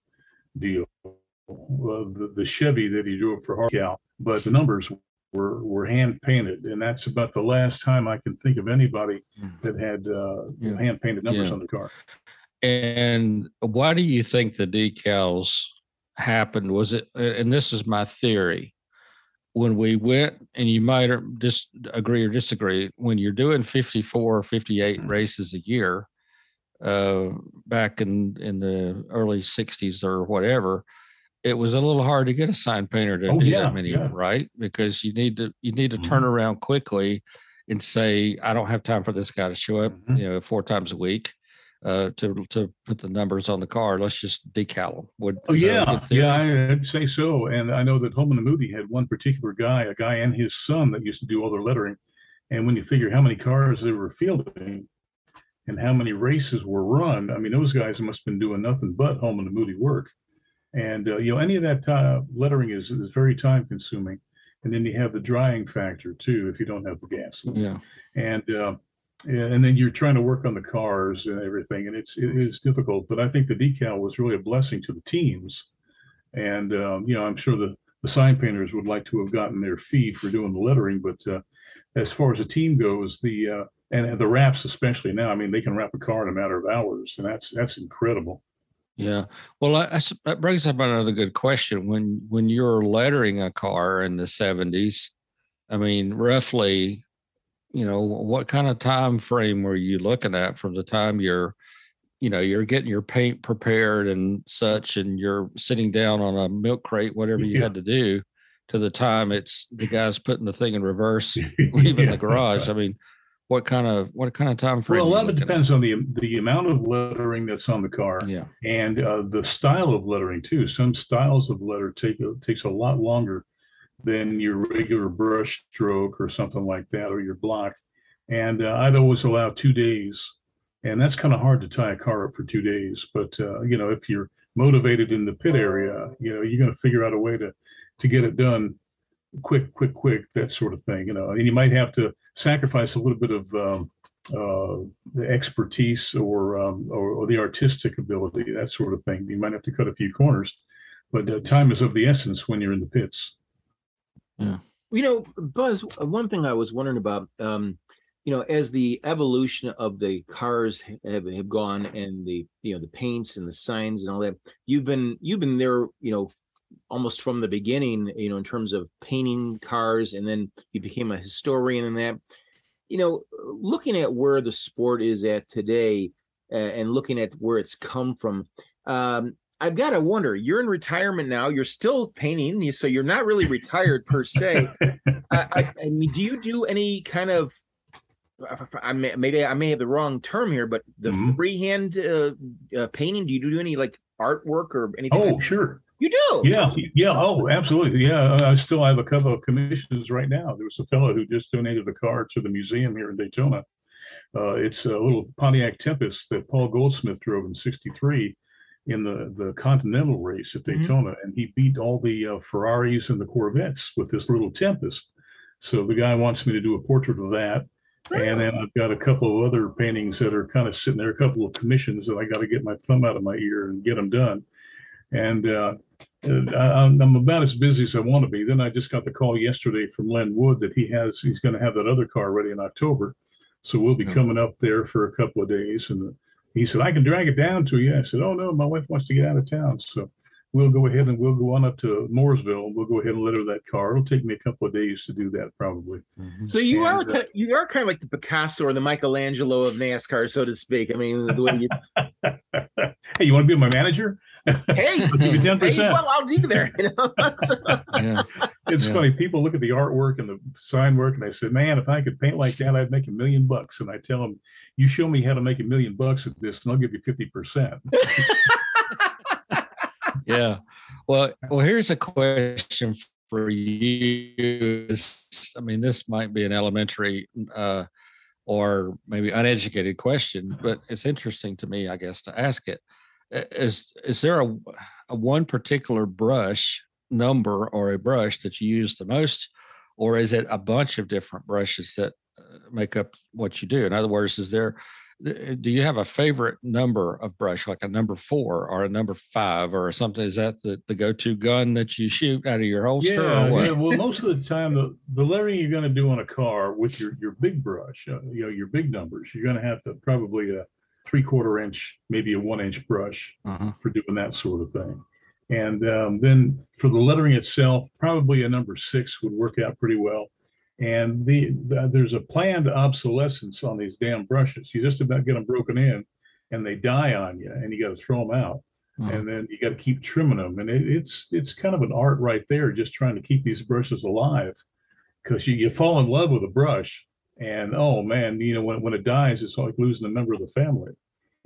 deal. Uh, the, the Chevy that he drove for Hardee, but the numbers were were hand painted, and that's about the last time I can think of anybody Mm. that had uh, Yeah. hand painted numbers Yeah. on the car. And why do you think the decals happened? Was it, and this is my theory, when we went, and you might just agree or disagree, when you're doing 54 or 58 races a year, uh, back in, in the early 60s or whatever, it was a little hard to get a sign painter to Oh, do yeah, that many, yeah. right? Because you need to, you need to turn Mhm. around quickly and say, I don't have time for this guy to show up, Mhm. you know, four times a week uh, to to put the numbers on the car. Let's just decal them. Would Oh is that a yeah, yeah, I'd say so. And I know that Holman-Moody had one particular guy, a guy and his son that used to do all their lettering. And when you figure how many cars they were fielding and how many races were run, I mean, those guys must have been doing nothing but Holman-Moody work. And uh, you know, any of that uh, lettering is is very time consuming. And then you have the drying factor too if you don't have the gas Yeah, and uh, and then you're trying to work on the cars and everything, and it's it is difficult. But I think the decal was really a blessing to the teams, and um, you know I'm sure the the sign painters would like to have gotten their fee for doing the lettering, but uh, as far as the team goes, the uh, and the wraps especially now, I mean they can wrap a car in a matter of hours, and that's that's incredible. yeah. Well, I, that brings up another good question. When when you're lettering a car in the '70s, I mean, roughly, you know, what kind of time frame were you looking at from the time you're you know you're getting your paint prepared and such and you're sitting down on a milk crate whatever you Yeah. had to do to the time it's the guy's putting the thing in reverse (laughs) leaving Yeah. the garage i mean what kind of what kind of time frame Well, a lot of it looking at? depends on the the amount of lettering that's on the car. yeah and uh, the style of lettering too. Some styles of letter take takes a lot longer than your regular brush stroke or something like that, or your block. And uh, I'd always allow two days, and that's kind of hard to tie a car up for two days. But uh, you know, if you're motivated in the pit area, you know, you're going to figure out a way to to get it done quick, quick, quick, that sort of thing. You know, and you might have to sacrifice a little bit of um, uh, the expertise or, um, or or the artistic ability, that sort of thing. You might have to cut a few corners, but uh, time is of the essence when you're in the pits. Yeah. You know, Buz, one thing I was wondering about, um, you know, as the evolution of the cars have, have gone and the, you know, the paints and the signs and all that, you've been, you've been there, you know, almost from the beginning, you know, in terms of painting cars and then you became a historian in that, you know, looking at where the sport is at today uh, and looking at where it's come from, um, I've got to wonder. You're in retirement now. You're still painting, so you're not really retired per se. (laughs) I, I, I mean, do you do any kind of? I may, maybe I may have the wrong term here, but the Mhm. freehand uh, uh, painting. Do you do any like artwork or anything? Oh, like- sure. You do. Yeah, yeah. Oh, absolutely. Yeah, I still have a couple of commissions right now. There was a fellow who just donated a car to the museum here in Daytona. Uh, it's a little Pontiac Tempest that Paul Goldsmith drove in '63 in the the Continental race at Mhm. Daytona, and he beat all the uh, Ferraris and the Corvettes with this little Tempest. So the guy wants me to do a portrait of that. And then I've got a couple of other paintings that are kind of sitting there, a couple of commissions that I got to get my thumb out of my ear and get them done. And uh, uh, I'm I'm about as busy as I want to be. Then I just got the call yesterday from Len Wood that he has, he's going to have that other car ready in October. So we'll be coming up there for a couple of days. And he said, I can drag it down to you. I said, Oh, no, my wife wants to get out of town. So we'll go ahead and we'll go on up to Mooresville. We'll go ahead and litter that car. It'll take me a couple of days to do that probably. Mhm. So you are And, uh, ki- you are kind of like the Picasso or the Michelangelo of NASCAR, so to speak. I mean, the way you, (laughs) hey, you want to be my manager? hey, I'll give you ten percent. well, I'll be there. You know? (laughs) Yeah. It's Yeah. funny. People look at the artwork and the sign work, and they say, "Man, if I could paint like that, I'd make a million bucks." And I tell them, "You show me how to make a million bucks at this, and I'll give you fifty percent." (laughs) yeah. Well, well, here's a question for you. I mean, this might be an elementary uh, or maybe uneducated question, but it's interesting to me, I guess, to ask it. Is Is there a, a one particular brush number or a brush that you use the most, or is it a bunch of different brushes that uh, make up what you do? In other words, is there do you have a favorite number of brush like a number four or a number five or something is that the, the go-to gun that you shoot out of your holster Yeah, or what yeah. Well, most of the time, the, the lettering you're going to do on a car with your, your big brush, uh, you know, your big numbers, you're going to have to probably a three quarter inch, maybe a one inch brush uh-huh. for doing that sort of thing. And um, then for the lettering itself, probably a number six would work out pretty well. And the, the there's a planned obsolescence on these damn brushes. You just about get them broken in, and they die on you, and you got to throw them out. Uh-huh. and then you got to keep trimming them and it, it's it's kind of an art right there just trying to keep these brushes alive. Because you, you fall in love with a brush and oh man you know when, when it dies it's like losing a member of the family.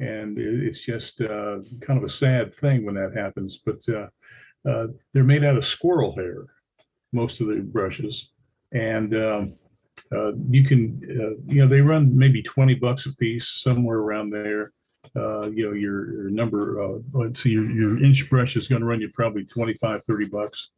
And it, it's just uh, kind of a sad thing when that happens. But uh, uh, they're made out of squirrel hair most of the brushes and um, uh, you can uh, you know they run maybe 20 bucks a piece somewhere around there uh, you know, your, your number, uh, let's see, your, your inch brush is going to run you probably 25, 30 bucks.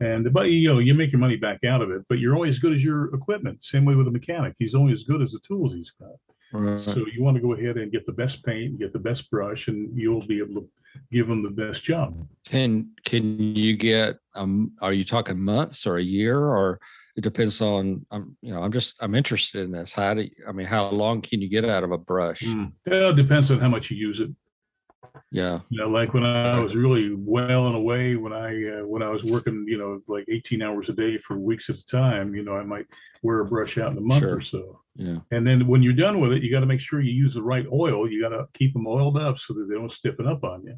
And, but you know, you make your money back out of it, but you're only as good as your equipment. Same way with a mechanic. He's only as good as the tools he's got. Right. So you want to go ahead and get the best paint, get the best brush, and you'll be able to give them the best job. can can you get um are you talking months or a year or it depends on um you know i'm just i'm interested in this how do you, i mean how long can you get out of a brush Well, it depends on how much you use it. yeah You know, like when I was really well and away, when I uh, when I was working, you know, like 18 hours a day for weeks at a time, you know, I might wear a brush out in a month Sure. or so. yeah And then when you're done with it, you got to make sure you use the right oil. You got to keep them oiled up so that they don't stiffen up on you.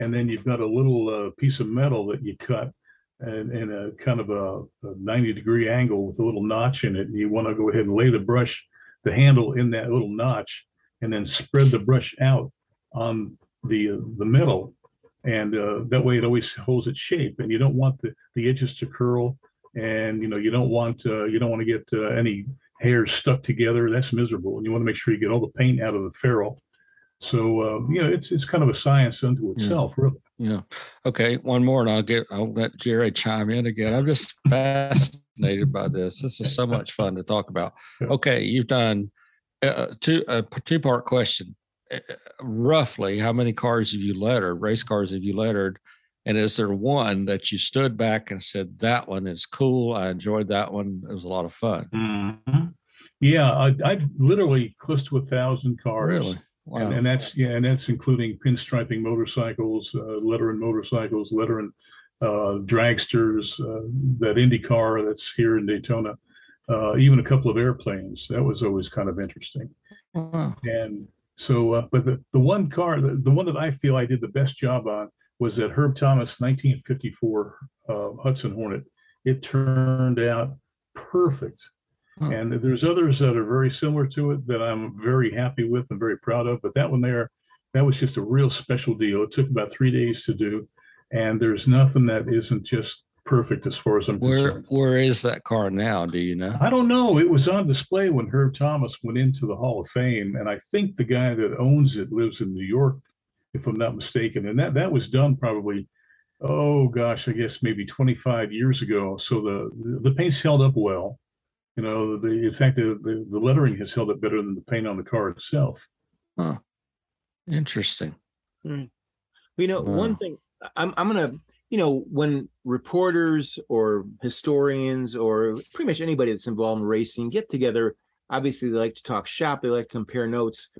And then you've got a little uh, piece of metal that you cut and in a kind of a, a 90 degree angle with a little notch in it. And you want to go ahead and lay the brush, the handle in that little notch, and then spread the brush out on the uh, the metal. And uh, that way it always holds its shape. And you don't want the, the edges to curl. And you know you don't want uh, you don't want to get uh, any hairs stuck together. That's miserable. And you want to make sure you get all the paint out of the ferrule. So uh, you know, it's it's kind of a science unto itself, really. yeah. Okay one more and i'll get i'll let jerry chime in again. I'm just (laughs) fascinated by this. This is so much fun to talk about. Yeah. okay you've done uh, two a two part question. Uh, roughly how many cars have you lettered race cars have you lettered? And is there one that you stood back and said that one is cool i enjoyed that one it was a lot of fun Yeah, I, I literally close to a thousand cars. really wow And, and that's yeah, and that's including pinstriping motorcycles, uh, lettering motorcycles, lettering uh, dragsters, uh, that Indy car that's here in Daytona, uh, even a couple of airplanes. That was always kind of interesting. wow. And so, uh, but the, the one car, the, the one that I feel I did the best job on was that Herb Thomas 1954 uh, Hudson Hornet. It turned out perfect. Huh. And there's others that are very similar to it that I'm very happy with and very proud of. But that one there, that was just a real special deal. It took about three days to do. And there's nothing that isn't just perfect as far as I'm where concerned. where is that car now do you know I don't know. It was on display when Herb Thomas went into the Hall of Fame, and I think the guy that owns it lives in New York, if I'm not mistaken. And that that was done probably, oh gosh, I guess maybe 25 years ago. So the the paint's held up well. You know, the in fact the, the the lettering has held up better than the paint on the car itself. Huh. Interesting You know, one thing I'm I'm gonna, you know, when reporters or historians or pretty much anybody that's involved in racing get together, obviously they like to talk shop, they like to compare notes.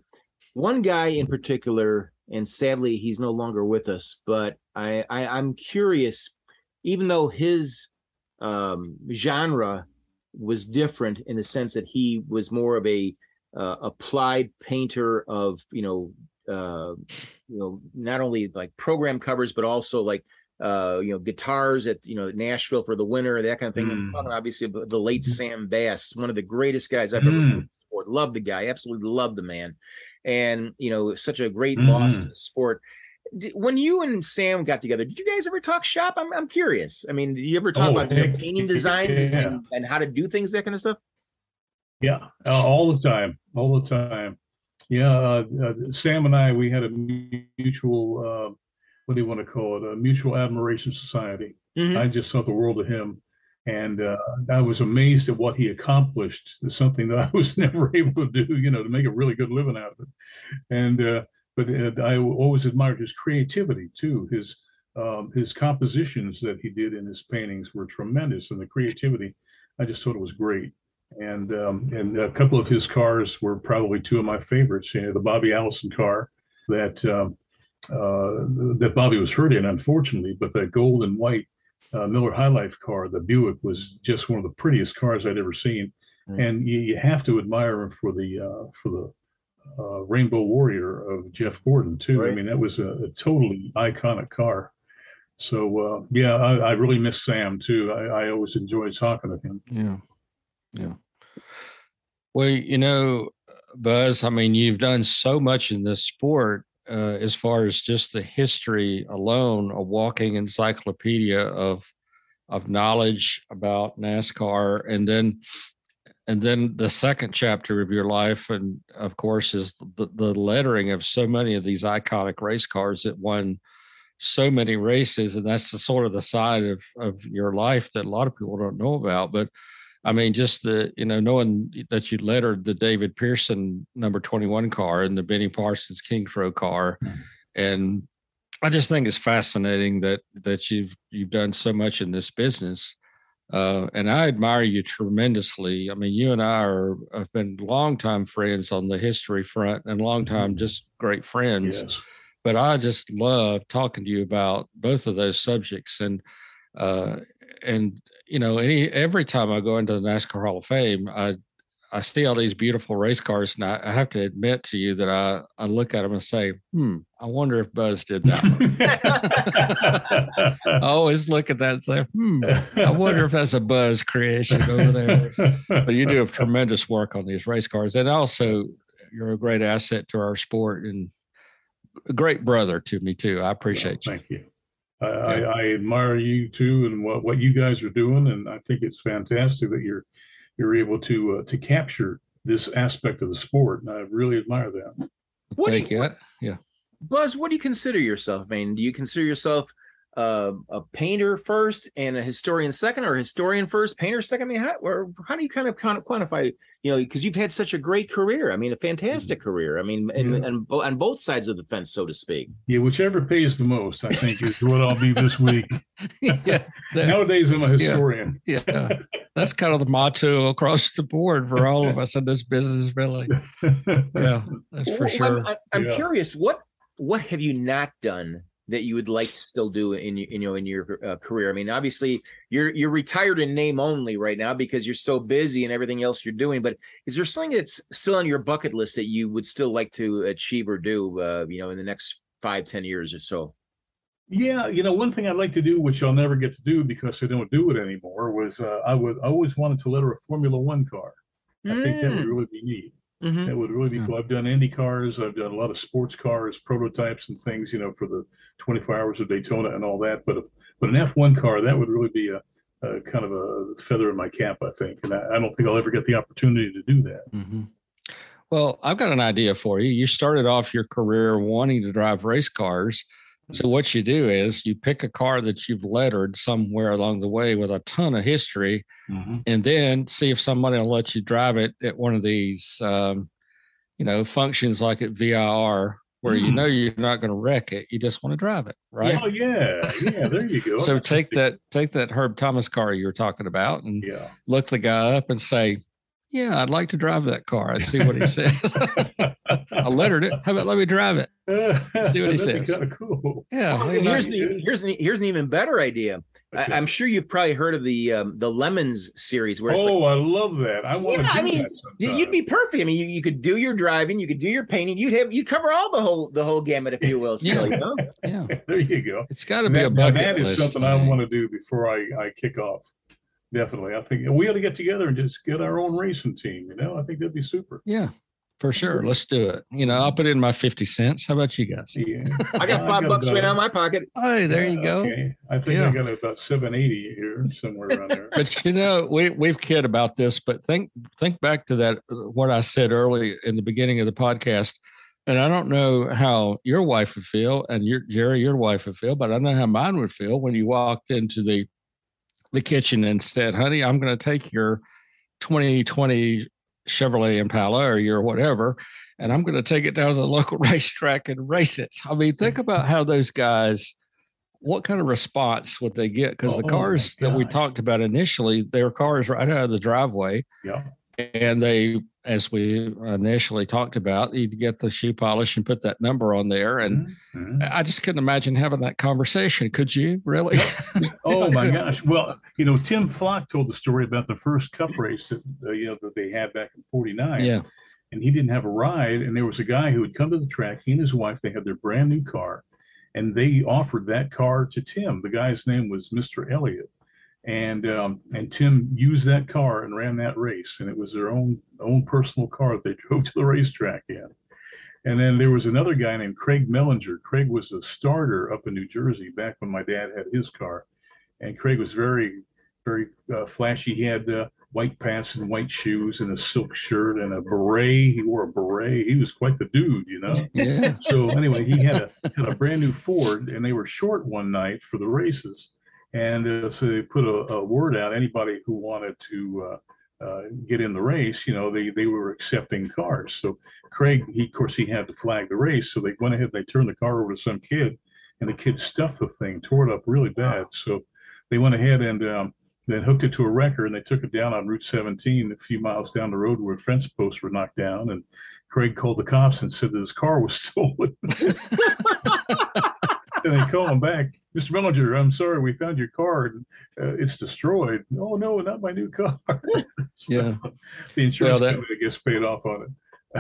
One guy in particular, and sadly he's no longer with us. But I, I I'm curious, even though his um, genre was different in the sense that he was more of a uh, applied painter of you know uh, you know not only like program covers but also like uh, you know guitars at you know Nashville for the winter that kind of thing. Mm. Obviously, the late mm. Sam Bass, one of the greatest guys I've mm. ever sport. Love the guy, absolutely loved the man, and you know such a great mm. loss to the sport. When you and Sam got together, did you guys ever talk shop? I'm I'm curious. I mean, did you ever talk oh, about painting designs yeah. and, and how to do things, that kind of stuff? Yeah, uh, all the time, all the time. Yeah, uh, uh, Sam and I, we had a mutual, uh, what do you want to call it? A mutual admiration society. Mm-hmm. I just saw the world of him, and uh, I was amazed at what he accomplished. It's something that I was (laughs) never able to do, you know, to make a really good living out of it. And uh, but I always admired his creativity too. His um, his compositions that he did in his paintings were tremendous, and the creativity, I just thought it was great and um, and a couple of his cars were probably two of my favorites. You know, the Bobby Allison car that um, uh, that Bobby was hurt in, unfortunately, but that gold and white uh, Miller High Life car, the Buick, was just one of the prettiest cars I'd ever seen. Mm-hmm. And you, you, have to admire him for the uh, for the uh, Rainbow Warrior of Jeff Gordon too. Right. I mean, that was a, a totally iconic car. So uh, yeah, I, I, really miss Sam too. I, I always enjoyed talking to him. Yeah. Yeah. Well, you know, Buz, I mean, you've done so much in this sport uh, as far as just the history alone, a walking encyclopedia of of knowledge about NASCAR, and then and then the second chapter of your life, and of course, is the, the lettering of so many of these iconic race cars that won so many races, and that's the sort of the side of of your life that a lot of people don't know about, but I mean, just the you know knowing that you lettered the David Pearson number twenty one car and the Benny Parsons Kingsrow car, mm-hmm. and I just think it's fascinating that that you've you've done so much in this business, uh, and I admire you tremendously. I mean, you and I are have been longtime friends on the history front and long time mm-hmm. just great friends. Yes. But I just love talking to you about both of those subjects and uh, and you know, any every time I go into the NASCAR Hall of Fame, I I see all these beautiful race cars, and I, I, have to admit to you that I, I look at them and say, "Hmm, I wonder if Buz did that one." (laughs) I always look at that and say, "Hmm, I wonder if that's a Buz creation over there." but you do a tremendous work on these race cars, and also you're a great asset to our sport and a great brother to me too. I appreciate well, you. Thank you. I, I, I, admire you too and what, what you guys are doing, and I think it's fantastic that you're you're able to uh, to capture this aspect of the sport, and I really admire that. What Thank you. Yeah, Buz, what do you consider yourself? I mean, do you consider yourself uh, a painter first and a historian second, or a historian first, painter second? I mean, how, or how do you kind of kind of quantify? You know, because you've had such a great career. I mean, a fantastic mm-hmm. career. I mean, and, yeah. and on both sides of the fence, so to speak. Yeah, whichever pays the most, I think, is what I'll be this week. (laughs) yeah, nowadays I'm a historian. Yeah, yeah. (laughs) that's kind of the motto across the board for all of us in this business, really. (laughs) Yeah, that's for well, sure. I'm, I'm yeah. curious what what have you not done that you would like to still do in you know in your uh, career? I mean, obviously you're you're retired in name only right now because you're so busy and everything else you're doing. But is there something that's still on your bucket list that you would still like to achieve or do? Uh, you know, in the next five ten years or so. Yeah, you know, one thing I'd like to do, which I'll never get to do because I don't do it anymore, was uh, I would I always wanted to letter a Formula One car. I mm. think that would mm. really be neat. Mm-hmm. That would really be cool. I've done Indy cars. I've done a lot of sports cars, prototypes, and things. You know, for the 24 Hours of Daytona and all that. But but an F1 car that would really be a, a kind of a feather in my cap, I think. And I, I, don't think I'll ever get the opportunity to do that. Mm-hmm. Well, I've got an idea for you. You started off your career wanting to drive race cars. So what you do is you pick a car that you've lettered somewhere along the way with a ton of history, mm-hmm. and then see if somebody will let you drive it at one of these, um, you know, functions like at VIR where mm. you know you're not going to wreck it. You just want to drive it, right? Oh yeah, yeah. There you go. so take that take that Herb Thomas car you were talking about, and yeah. look the guy up and say, Yeah, I'd like to drive that car. I'd see what he (laughs) says. I lettered it. How about let me drive it? (laughs) See what he says. Kind of cool. Yeah. Well, here's the, here's an, here's an even better idea. I, am sure you've probably heard of the um, the Lemons series. Where oh, like, I love that. I want yeah, to. I mean, you'd be perfect. I mean, you, you could do your driving, you could do your painting, you'd have you cover all the whole the whole gamut, if you will. Still, (laughs) yeah. You know? yeah. there you go. It's got to be a bucket That is list. something I want to do before I I kick off. Definitely, I think we ought to get together and just get our own racing team. You know, I think that'd be super. Yeah, for sure. Let's do it. You know, I'll put in my fifty cents. How about you guys? Yeah, (laughs) I got five bucks right out of my pocket. Hey, there you go. Okay. I think Yeah. I got about seven eighty here, somewhere around there. (laughs) But you know, we we've kid about this, but think think back to that what I said early in the beginning of the podcast. And I don't know how your wife would feel, and your Jerry, your wife would feel, but I know how mine would feel when you walked into the the kitchen and said, "Honey, I'm going to take your 2020 Chevrolet Impala or your whatever, and I'm going to take it down to the (laughs) local racetrack and race it." I mean, think mm-hmm. about how those guys. What kind of response would they get? Because the Oh, oh cars that we talked about initially, they were cars right out of the driveway Yeah. And they as we initially talked about you'd get the shoe polish and put that number on there and Mhm. i just couldn't imagine having that conversation could you really (laughs) Oh my gosh! Well, you know, Tim Flock told the story about the first Cup race that uh, you know that they had back in '49. yeah and he didn't have a ride. And there was a guy who had come to the track. He and his wife, they had their brand new car, and they offered that car to Tim. The guy's name was Mr. Elliott, and um, and Tim used that car and ran that race, and it was their own own personal car that they (laughs) drove to the racetrack in. And then there was another guy named Craig Mellinger. Craig was a starter up in New Jersey back when my dad had his car, and Craig was very, very uh, flashy. He had uh, white pants and white shoes and a silk shirt and a beret. He wore a beret. He was quite the dude, you know. (laughs) yeah So anyway, he had a had a brand new Ford, and they were short one night for the races, and uh, so they put a, a word out. Anybody who wanted to uh, uh, get in the race, you know, they they were accepting cars. So Craig, he of course he had to flag the race, so they went ahead. and They turned the car over to some kid, and the kid stuffed the thing, tore it up really bad. So they went ahead and um, then hooked it to a wrecker, and they took it down on Route 17, a few miles down the road, where fence posts were knocked down, and Craig called the cops and said that his car was (laughs) stolen. (laughs) (laughs) and they call him back, Mr. Mellinger, I'm sorry, we found your car and uh, it's destroyed. Oh no, not my new car. (laughs) So Yeah. the insurance Well, that- company gets paid off on it.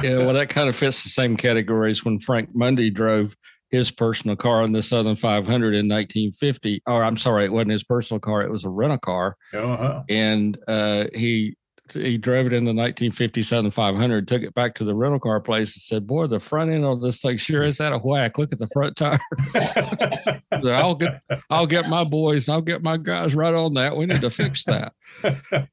yeah well that kind of fits the same categories when frank mundy drove his personal car in the southern 500 in 1950 or i'm sorry it wasn't his personal car it was a rental car Uh-huh. and uh, he he drove it in the 1950 Southern 500, took it back to the rental car place and said, "Boy, the front end on this thing sure is out of whack. Look at the front tires." (laughs) I'll get I'll get my boys, I'll get my guys right on that. We need to fix that.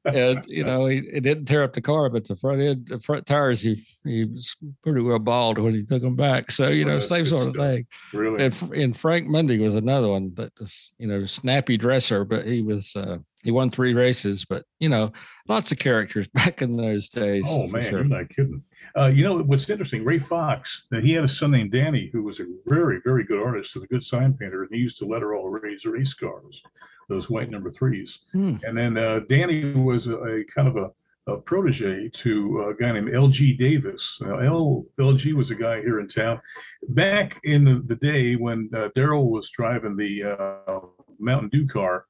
and you know, he it didn't tear up the car, but the front end, the front tires, he he was pretty well bald when he took them back. So you Well, know, same sort of stuff. thing. really? And, and Frank Mundy was another one that was, you know, snappy dresser, but he was, uh, he won three races, but you know, lots of characters (laughs) back in those days. Oh man, sure. you're not kidding. Uh, you know what's interesting? Ray Fox. uh, He had a son named Danny who was a very, very good artist, was a good sign painter, and he used to letter all Ray's race cars, those white number threes. Hmm. And then uh, Danny was a, a kind of a, a protege to a guy named L.G. Davis. Now, L, LG was a guy here in town back in the, the day when uh, Darrell was driving the uh, Mountain Dew car.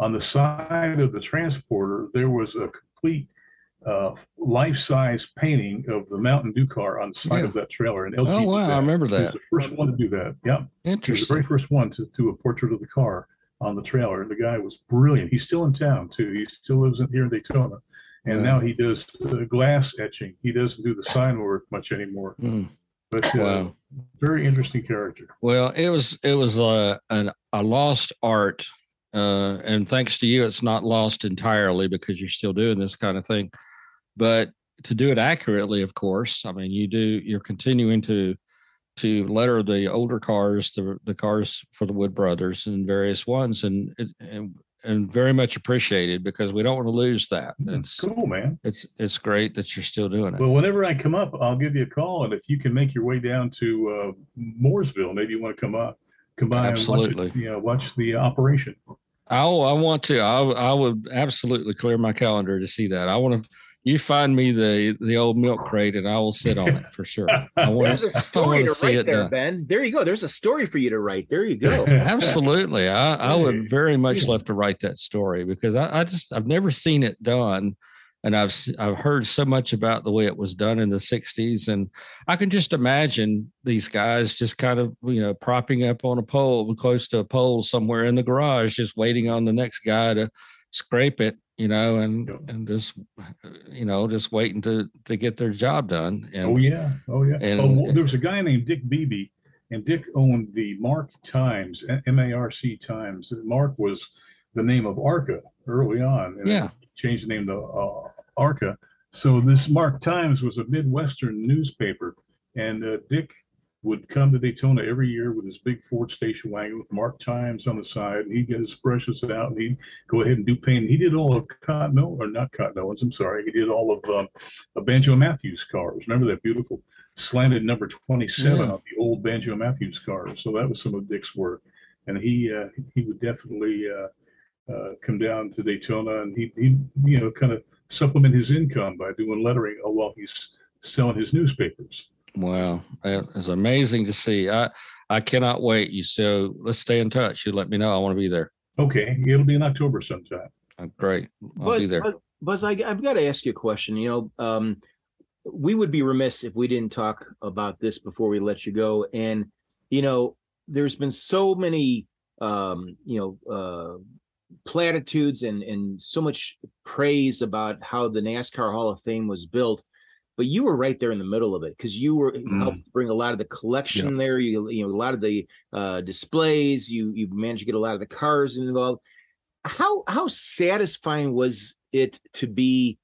On the side of the transporter, there was a complete uh, life-size painting of the Mountain Dew car on the side Yeah. of that trailer. And LG Oh, wow. I remember He was that. the first one to do that. Yeah, he was the very first one to do a portrait of the car on the trailer. And the guy was brilliant. He's still in town too. He still lives in here in Daytona, and now he does uh, glass etching. He doesn't do the sign work much anymore. Mm, But uh, wow. very interesting character. Well, it was, it was a, an, a lost art. Uh, and thanks to you, it's not lost entirely because you're still doing this kind of thing. But to do it accurately, of course, I mean, you do, you're continuing to, to letter the older cars, the the cars for the Wood Brothers and various ones, and it, and and very much appreciated because we don't want to lose that. It's cool, man. it's it's great that you're still doing it. Well, whenever I come up, I'll give you a call, and if you can make your way down to uh, Mooresville, maybe you want to come up, come by Absolutely. and watch, it, you know, watch the operation. I I want to. I I would absolutely clear my calendar to see that. I want to. you find me the the old milk crate, and I will sit on it for sure. I (laughs) want There's a to story to see write it there, done. Ben. There you go. There's a story for you to write. There you go. (laughs) Absolutely, I, I would very much love to write that story because I, I just I've never seen it done, and I've I've heard so much about the way it was done in the '60s, and I can just imagine these guys just kind of you know propping up on a pole, close to a pole somewhere in the garage, just waiting on the next guy to scrape it, you know, and and just you know just waiting to to get their job done. And Oh yeah, oh yeah. And- oh, there was a guy named Dick Beebe, and Dick owned the MARC Times, M A R C Times. MARC was the name of Arca early on. Yeah. Changed the name to uh, Arca. So this MARC Times was a Midwestern newspaper, and uh, Dick would come to Daytona every year with his big Ford station wagon with MARC Times on the side, and he'd get his brushes out, and he'd go ahead and do paint. He did all of Cotton, or not Cotton Owens, I'm sorry. He did all of um, a Banjo Matthews cars. Remember that beautiful slanted number 27 Yeah. on the old Banjo Matthews cars. So that was some of Dick's work. And he uh, he would definitely uh, uh, come down to Daytona and he, he you know kind of supplement his income by doing lettering while he's selling his newspapers. Wow, it's amazing to see. I I cannot wait. You so let's stay in touch. You let me know. I want to be there. Okay, it'll be in October sometime. Uh, Great, I'll Buz, be there. Buz, Buz, I, I've got to ask you a question. You know, um, we would be remiss if we didn't talk about this before we let you go. And you know, there's been so many, um, you know, uh, platitudes and and so much praise about how the NASCAR Hall of Fame was built. But you were right there in the middle of it because you were Mm. helped bring a lot of the collection there. You you know a lot of the uh, displays. You you managed to get a lot of the cars involved how how satisfying was it to be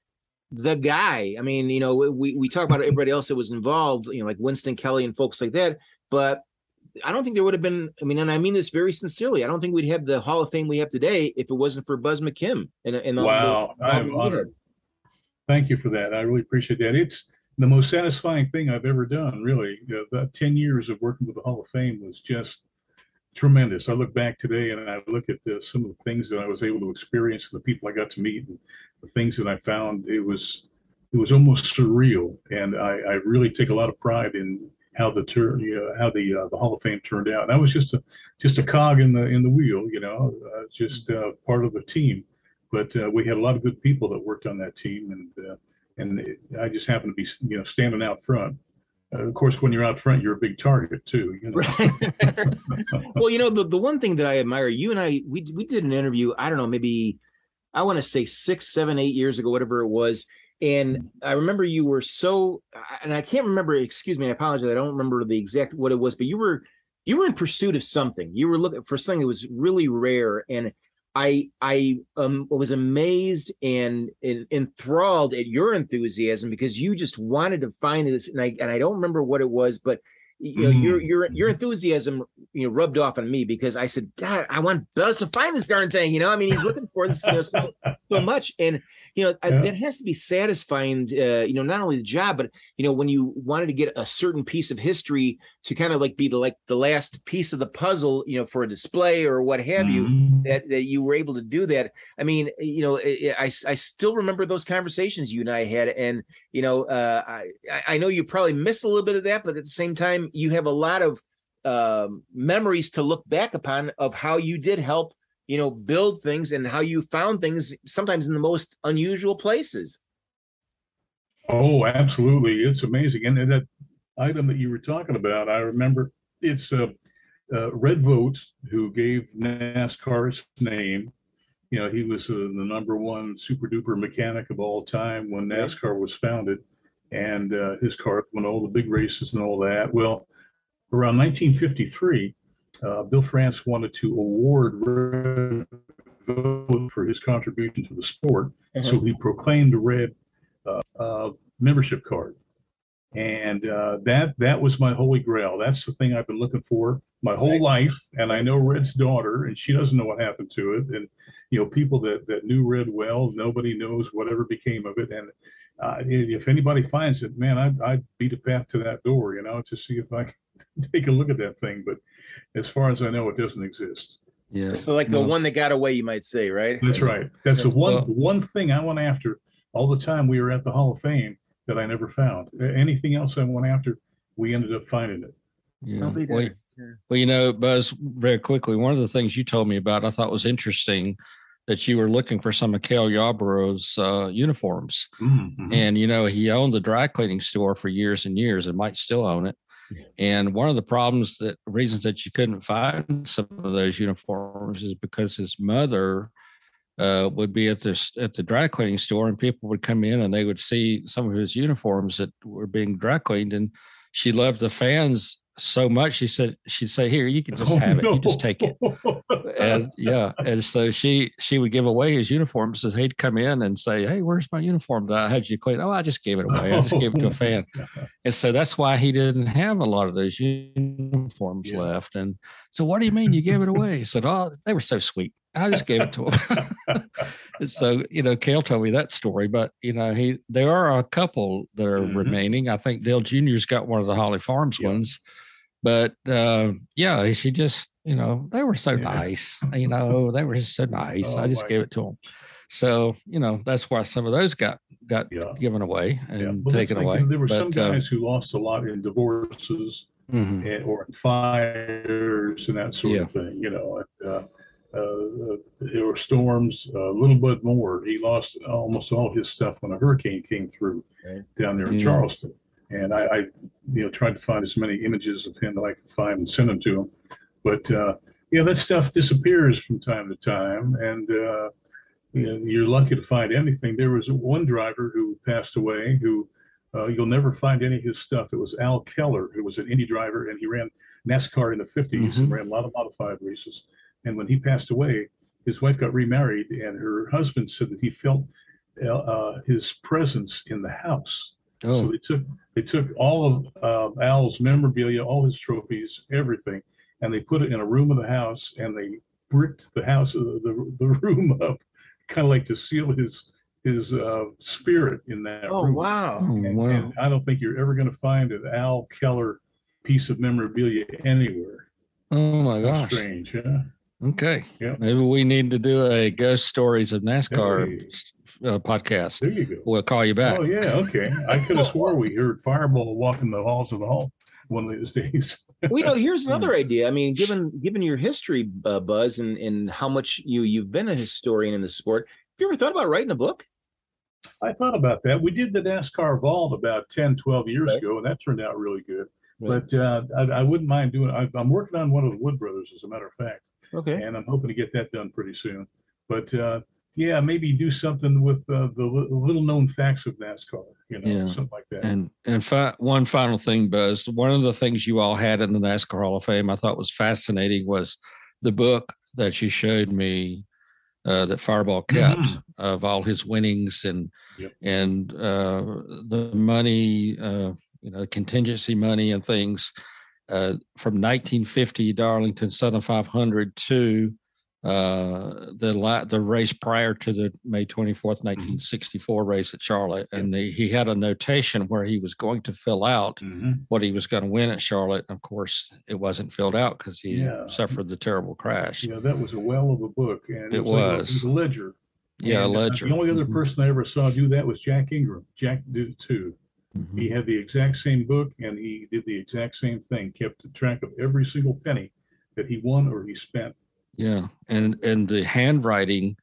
the guy? I mean, you know, we we talk about everybody else that was involved, you know, like Winston Kelly and folks like that, but I don't think there would have been. I mean, and I mean this very sincerely. I don't think we'd have the Hall of Fame we have today if it wasn't for Buz McKim. And, and the- Wow, I'm honored. Thank you for that. I really appreciate that. It's the most satisfying thing I've ever done, really. That 10 years of working with the Hall of Fame was just tremendous. I look back today and I look at the, some of the things that I was able to experience, the people I got to meet, and the things that I found. It was it was almost surreal, and I, I really take a lot of pride in how the tur- you know, how the uh, the Hall of Fame turned out. And I was just a just a cog in the in the wheel, you know, uh, just uh, part of the team. But uh, we had a lot of good people that worked on that team, and uh, and it, I just happened to be you know standing out front. Of course, when you're out front, you're a big target too. You know? right. (laughs) well, you know, the, the one thing that I admire, you and I, we we did an interview, I don't know, maybe I want to say six, seven, eight years ago, whatever it was. And I remember you were so and I can't remember, excuse me, I apologize. I don't remember the exact what it was, but you were you were in pursuit of something. You were looking for something that was really rare. And I I um was amazed and, and enthralled at your enthusiasm because you just wanted to find this and I and I don't remember what it was, but you know, your Mm. your your enthusiasm, you know, rubbed off on me because I said, God, I want Buz to find this darn thing. You know, I mean, he's looking for this you know, so, so much, and you know, I, that has to be satisfying. Uh, you know, not only the job, but you know, when you wanted to get a certain piece of history to kind of like be the like the last piece of the puzzle, you know, for a display or what have you Mhm. that that you were able to do that. I mean, you know, I I, I still remember those conversations you and I had, and you know, uh, I I know you probably miss a little bit of that, but at the same time, you have a lot of um, memories to look back upon of how you did help, you know, build things and how you found things sometimes in the most unusual places. Oh, absolutely. It's amazing. And that item that you were talking about, I remember it's uh, uh, Red Vogts, who gave NASCAR its name. You know, he was uh, the number one super duper mechanic of all time when NASCAR was founded. And uh, his cars won all the big races and all that. Well, around 1953, uh, Bill France wanted to award Red Vogt for his contribution to the sport. So he proclaimed the Red uh, uh, membership card. And uh, that that was my holy grail. That's the thing I've been looking for my whole Right. life. And I know Red's daughter, and she doesn't know what happened to it. And you know, people that that knew Red well, nobody knows whatever became of it. And uh, if anybody finds it, man, I'd, I'd beat a path to that door, you know, to see if I can (laughs) take a look at that thing. But as far as I know, it doesn't exist. Yeah, It's like the Well, one that got away, you might say, right? That's right. That's the one Well- one thing I went after all the time we were at the Hall of Fame that I never found. Anything else I went after, we ended up finding it. Yeah. Well, well, you know, Buz, very quickly, one of the things you told me about I thought was interesting that you were looking for some of Cale Yarborough's uh, uniforms. Mm-hmm. And, you know, he owned the dry cleaning store for years and years and might still own it. Yeah. And one of the problems that reasons that you couldn't find some of those uniforms is because his mother uh, would be at this at the dry cleaning store and people would come in and they would see some of his uniforms that were being dry cleaned and she loved the fans so much she said she'd say here you can (laughs) just oh, have it no. you just take it and yeah and so she she would give away his uniforms so he'd come in and say hey where's my uniform that i had you clean oh i just gave it away i just gave it to a (laughs) fan and so that's why he didn't have a lot of those uniforms yeah. left and so what do you mean you gave it away he said oh they were so sweet I just gave it to him. (laughs) so, you know, Cale told me that story, but you know, he there are a couple that are mm-hmm. remaining. I think Dale Jr.'s got one of the Holly Farms yeah. ones. But uh, yeah, she just, you know, they were so yeah. nice. (laughs) You know, they were just so nice. Oh, I just gave it to them. So, you know, that's why some of those got got yeah. given away and taken away. There were but, some uh, guys uh, who lost a lot in divorces mm-hmm. and, or in fires and that sort of thing, you know. And, uh, uh, there were storms, a little bit more. He lost almost all his stuff when a hurricane came through okay. down there in mm-hmm. Charleston. And I, I, you know, tried to find as many images of him that I could find and send them to him. But uh, yeah, that stuff disappears from time to time, and uh, you know, you're lucky to find anything. There was one driver who passed away who uh, you'll never find any of his stuff. It was Al Keller, who was an Indy driver, and he ran NASCAR in the 50s mm-hmm. and ran a lot of modified races. And when he passed away, his wife got remarried, and her husband said that he felt uh, uh his presence in the house. Oh. So they took they took all of uh, Al's memorabilia, all his trophies, everything, and they put it in a room of the house, and they bricked the house, uh, the, the (laughs) room up, kind of like to seal his his uh, spirit in that oh, room. Wow. Oh, wow. And I don't think you're ever going to find an Al Keller piece of memorabilia anywhere. Oh my gosh. Strange, yeah. Okay. Yeah. Maybe we need to do a ghost stories of NASCAR hey. uh, podcast. There you go. We'll call you back. Oh yeah. Okay. I could have swore we heard Fireball walking the halls of the hall one of these days. (laughs) well, you know, here's another idea. I mean, given given your history, uh, Buz, and and how much you you've been a historian in the sport, have you ever thought about writing a book? I thought about that. We did the NASCAR Vault about 10, 12 years right. ago, and that turned out really good. Right. But uh, I, I, wouldn't mind doing it. I, am working on one of the Wood Brothers, as a matter of fact. Okay. And I'm hoping to get that done pretty soon. But uh, yeah, maybe do something with uh, the little known facts of NASCAR, you know, yeah. something like that. And and fi- one final thing, Buz. One of the things you all had in the NASCAR Hall of Fame I thought was fascinating was the book that you showed me uh, that Fireball kept mm-hmm. of all his winnings and yep. and uh, the money, uh, you know, contingency money and things uh, from 1950 Darlington Southern 500 to uh, the la- the race prior to the May 24th, 1964 mm-hmm. race at Charlotte, and the, he had a notation where he was going to fill out mm-hmm. what he was going to win at Charlotte. And Of course, it wasn't filled out because he yeah. suffered the terrible crash. Yeah, that was a well of a book, and it, it was, was. Like a, it was a ledger. Yeah, and, uh, ledger. the only other mm-hmm. person I ever saw do that was Jack Ingram. Jack did it too. Mm-hmm. He had the exact same book and he did the exact same thing, kept track of every single penny that he won or he spent. Yeah. And and the handwriting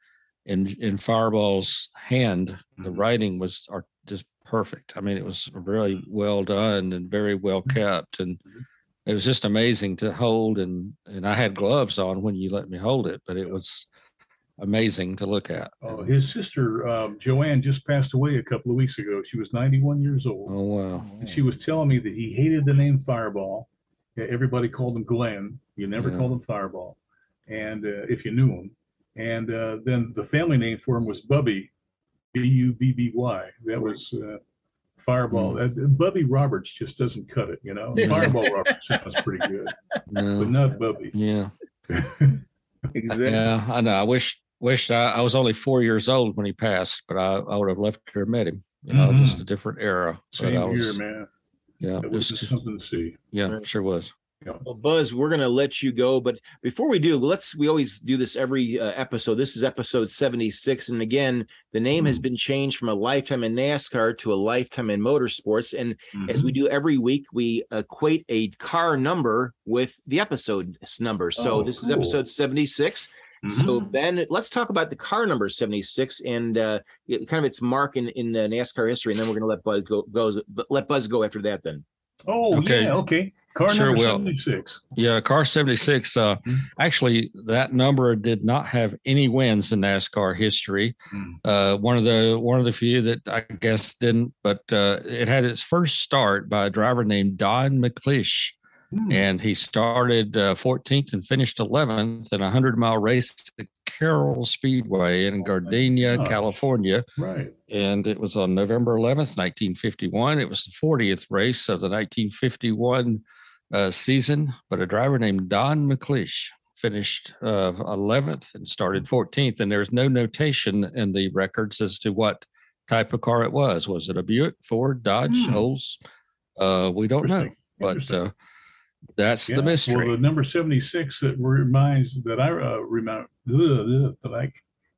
in in Fireball's hand, mm-hmm. the writing was are just perfect. I mean, it was really mm-hmm. well done and very well mm-hmm. kept. And mm-hmm. it was just amazing to hold and and I had gloves on when you let me hold it, but it was amazing to look at. Uh, his sister um, Joanne just passed away a couple of weeks ago. She was 91 years old. Oh wow! And she was telling me that he hated the name Fireball. Everybody called him Glenn. You never yeah. called him Fireball, and uh, if you knew him, and uh, then the family name for him was Bubby, B U B B Y. That was. Uh, Fireball, mm. Bubby Roberts just doesn't cut it, you know. (laughs) Fireball Roberts sounds pretty good, no. but not Bubby. Yeah, exactly. (laughs) Yeah, I know. I wish wish I, I, was only four years old when he passed, but I, I would have left or met him. You know, mm-hmm. just a different era. Same was, here, man. Yeah, it was just something to see. Yeah, right. sure was. Yeah. Well, Buz, we're going to let you go, but before we do, let's we always do this every uh, episode. This is episode 76 and again, the name has Mhm. been changed from a lifetime in NASCAR to a lifetime in motorsports and as Mm-hmm. we do every week, we equate a car number with the episode number. So Oh, this is cool. episode 76. So. Ben, let's talk about the car number 76 and uh it- kind of its mark in in uh, NASCAR history and then we're going to let Buz go goes but let Buz go after that then. oh Okay. yeah, okay. Car Sure number will. 76. Yeah, car 76. Uh, Mhm. actually, that number did not have any wins in NASCAR history. Mm. Uh, one of the one of the few that I guess didn't, but uh, it had its first start by a driver named Don McLeish, Hmm. and he started uh, 14th and finished 11th in a hundred mile race at Carrell Speedway in Oh Gardena. California Right. and it was on November 11th, 1951. It was the 40th race of the 1951 uh, season, but a driver named Don McLeish finished uh, 11th and started 14th. And there's no notation in the records as to what type of car it was. Was it a Buick, Ford, Dodge, Hmm. Olds? Uh, we don't know, but uh, that's Yeah, the mystery. Well, the number 76 that reminds that I uh, remember that I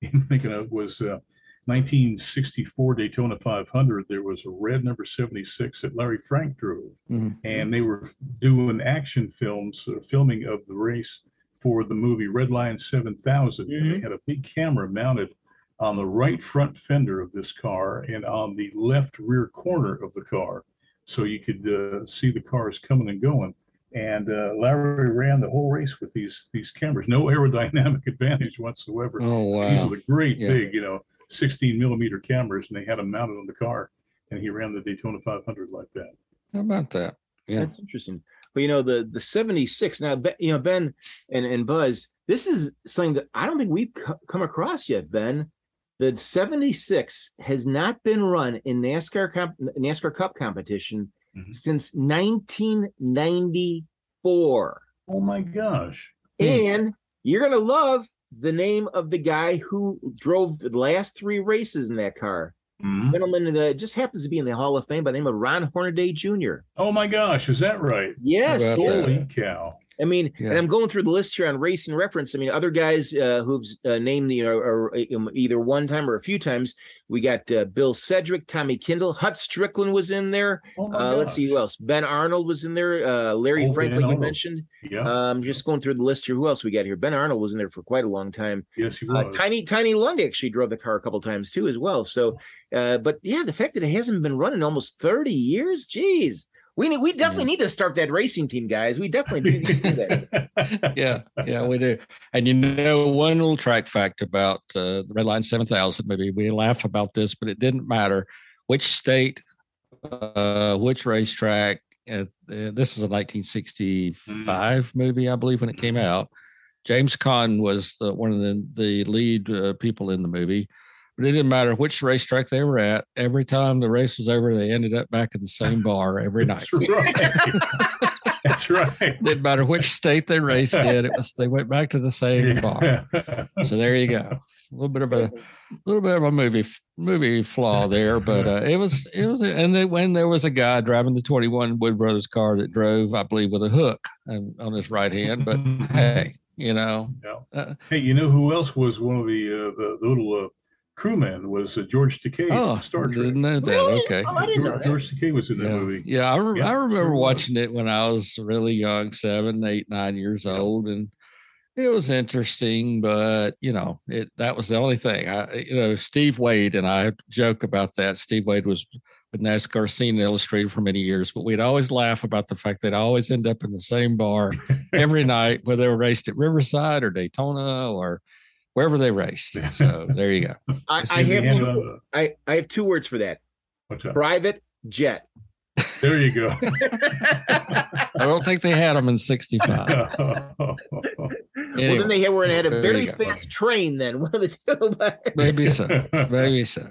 am (laughs) thinking of was uh, 1964 Daytona 500. There was a red number 76 that Larry Frank drove, Mhm. and they were doing action films, uh, filming of the race for the movie Red Line 7000. And they had a big camera mounted on the right front fender of this car and on the left rear corner of the car. So you could uh, see the cars coming and going and uh, Larry ran the whole race with these these cameras. No aerodynamic (laughs) advantage whatsoever. Oh, wow! These are the great Yeah. big, you know, 16 millimeter cameras, and they had them mounted on the car. And he ran the Daytona 500 like that. How about that? Yeah. That's interesting. But you know, the the 76 now, Ben, you know, Ben and, and Buzz, this is something that I don't think we've co- come across yet, Ben. The 76 has not been run in NASCAR comp- NASCAR Cup competition Mhm. since 1994. Oh my gosh! Hmm. And you're gonna love the name of the guy who drove the last three races in that car. Mhm. Gentleman that just happens to be in the Hall of Fame by the name of Ron Hornaday Jr. Oh my gosh! Is that right? Yes, How about yes. that? Holy cow! I mean, Yeah. and I'm going through the list here on racing reference. I mean, other guys uh, who've uh, named the or, or, um, either one time or a few times. We got uh, Bill Cedric, Tommy Kindle, Hut Stricklin was in there. Oh Uh, let's see who else. Ben Arnold was in there. Uh, Larry Oh, Frank, Ben you Arnold. mentioned. Yeah. Um, just going through the list here. Who else we got here? Ben Arnold was in there for quite a long time. yes, he Uh, was. Tiny Tiny Lund actually drove the car a couple times too, as well. So, uh, but yeah, the fact that it hasn't been running almost 30 years, geez. We need, we definitely need to start that racing team, guys. We definitely do need to do that. (laughs) yeah, yeah, we do. And you know, one little track fact about uh, the Red Line 7000, maybe we laugh about this, but it didn't matter which state, uh, which racetrack. Uh, this is a 1965 movie, I believe, when it came out. James Caan was the, one of the, the lead uh, people in the movie. But it didn't matter which racetrack they were at. Every time the race was over, they ended up back in the same bar every night. That's right. (laughs) That's right. didn't matter which state they raced in. It was they went back to the same bar. So there you go. A little bit of a little bit of a movie movie flaw there, but uh, it was it was and then when there was a guy driving the 21 Wood Brothers car that drove, I believe, with a hook and, on his right hand. But (laughs) hey, you know, Hey, you know who else was one of the uh, the, the little crewmen was uh, George Takei oh, from Star Trek. didn't know that. Really? Okay. Oh, I didn't know George, that. George Takei was in that Yeah, movie. yeah, I, re- Yeah, I remember sure was. watching it when I was really young, seven, eight, nine years Yeah. old, and it was interesting. But you know, it that was the only thing. I, you know, Steve Waid and I joke about that. Steve Waid was with NASCAR Scene Illustrated for many years, but we'd always laugh about the fact they'd always end up in the same bar (laughs) every night, whether they were raced at Riverside or Daytona or wherever they raced. So there you go. (laughs) I, It's I have And, hand. two, uh, I, I have two words for that: what's up? private jet. There you go. (laughs) I don't think they had them in '65. (laughs) Well, then they had, were had a very fast train. Then one of the two. But, maybe so. Maybe so.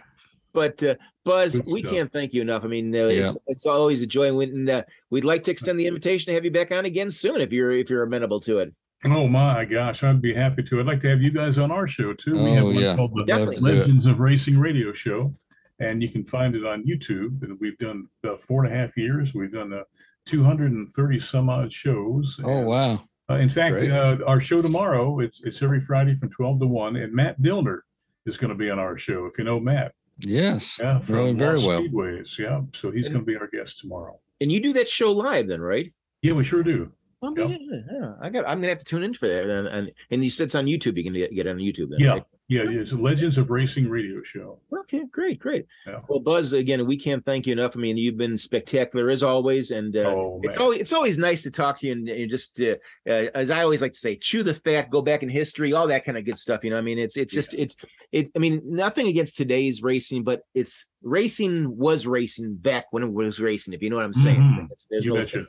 but uh, Buz, Good we stuff. can't thank you enough. I mean, uh, it's it's always a joy, and uh, we'd like to extend the invitation to have you back on again soon if you're if you're amenable to it. Oh my gosh, I'd be happy to. I'd like to have you guys on our show too. We have Oh, one yeah. called the Definitely. Love to do it. Legends of Racing Radio Show, and you can find it on YouTube. And we've done about four and a half years. We've done uh, 230 some odd shows. Oh And, wow! uh, in fact, uh, our show tomorrow it's it's every Friday from 12 to 1, and Matt Dillner is going to be on our show. If you know Matt, Yes, yeah, from Really very Lost well. Speedways, yeah. So he's going to be our guest tomorrow. And you do that show live then, right? Yeah, we sure do. Well, Yeah. yeah, yeah. I got. I'm gonna have to tune in for that. And and, and you said it's on YouTube. You can get, get it on YouTube. Then, Yeah, right? yeah. It's a Legends of Racing radio show. Okay, great, great. Yeah. Well, Buz, again, we can't thank you enough. I mean, you've been spectacular as always, and uh, oh it's always it's always nice to talk to you and, and just uh, uh, as I always like to say, chew the fat, go back in history, all that kind of good stuff. You know, I mean, it's it's just it's it. I mean, nothing against today's racing, but it's racing was racing back when it was racing. If you know what I'm saying. Mhm. It's- There's you no betcha.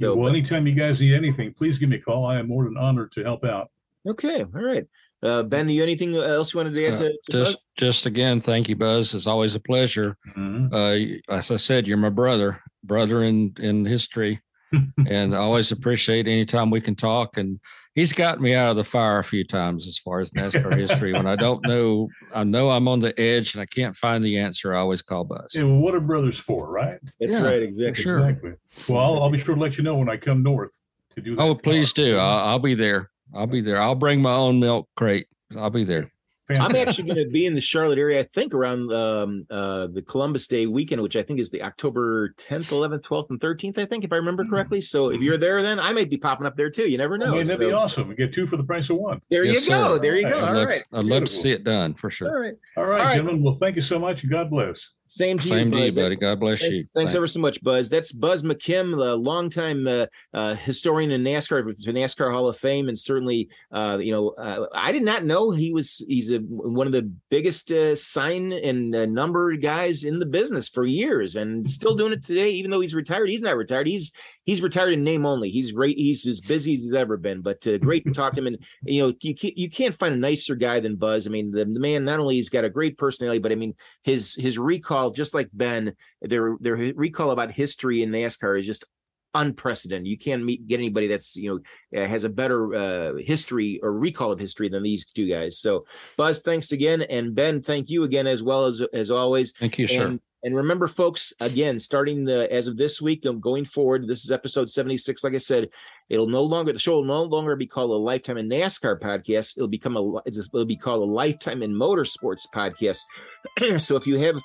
So well, but- anytime you guys need anything, please give me a call. I am more than honored to help out. okay, all right. Uh, ben, do you anything else you wanted to add Uh, to, to Buz? Just, just again, thank you, Buz. It's always a pleasure. Mhm. Uh, as I said, you're my brother, brother in in history, and I always appreciate anytime we can talk. And he's got me out of the fire a few times as far as NASCAR history. When I don't know, I know I'm on the edge and I can't find the answer. I always call Buz. Yeah, well, what are brothers for, right? That's yeah, right, exactly. sure. Exactly. Well, I'll, I'll be sure to let you know when I come north to do that. Oh, please talk. do. I'll, I'll be there. I'll be there. I'll bring my own milk crate. I'll be there. I'm actually going to be in the Charlotte area. I think around um, uh, the Columbus Day weekend, which I think is the October 10th, 11th, 12th, and 13th. I think, if I remember Mhm. correctly. So if you're there, then I might be popping up there too. You never I know. mean, that'd be awesome. We get two for the price of one. There Yes, you go. sir. There you go. I'd All I'd love. I'd love to see it done for sure. right. All right, All right. gentlemen. Well, thank you so much. and God bless. Same to you, Same to you, buddy. God bless Thanks, you. thanks ever so much, Buz. That's Buz McKim, the longtime uh, uh, historian in NASCAR, to NASCAR Hall of Fame, and certainly, uh, you know, uh, I did not know he was he's a, one of the biggest uh, sign and uh, number guys in the business for years, and still doing it today, even though he's retired. He's not retired. He's he's retired in name only. He's right. He's as busy as he's ever been. But uh, great to talk to him, and you know, you can't, you can't find a nicer guy than Buz. I mean, the, the man not only he's got a great personality, but I mean, his his recall, just like Ben, their their recall about history in NASCAR is just unprecedented. You can't meet get anybody that's you know uh, has a better uh, history or recall of history than these two guys. So, Buz, thanks again, and Ben, thank you again as well as as always. Thank you, sir. And, remember, folks, again, starting the, as of this week and going forward, this is episode 76. Like I said, it'll no longer, the show will no longer be called a Lifetime in NASCAR podcast. It'll become a, it'll be called a Lifetime in Motorsports podcast. (clears throat) so if you have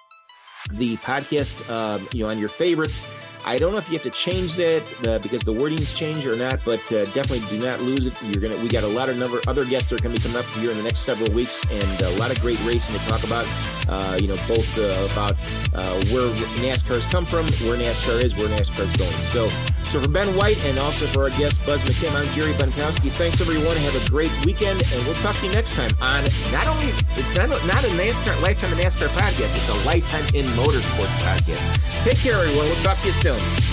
the podcast, um, you know, on your favorites, I don't know if you have to change that uh, because the wording's changed or not, but uh, definitely do not lose it. You're gonna. We got a lot of number other guests that are gonna be coming up here in the next several weeks, and a lot of great racing to talk about. Uh, you know, both uh, about uh, where NASCAR's come from, where NASCAR is, where NASCAR's going. So, so for Ben White and also for our guest Buz McKim, I'm Jerry Bonkowski. Thanks everyone. Have a great weekend, and we'll talk to you next time on not only it's not not a NASCAR lifetime in NASCAR podcast, it's a lifetime in motorsports podcast. Take care, everyone. We'll talk to you soon. Show.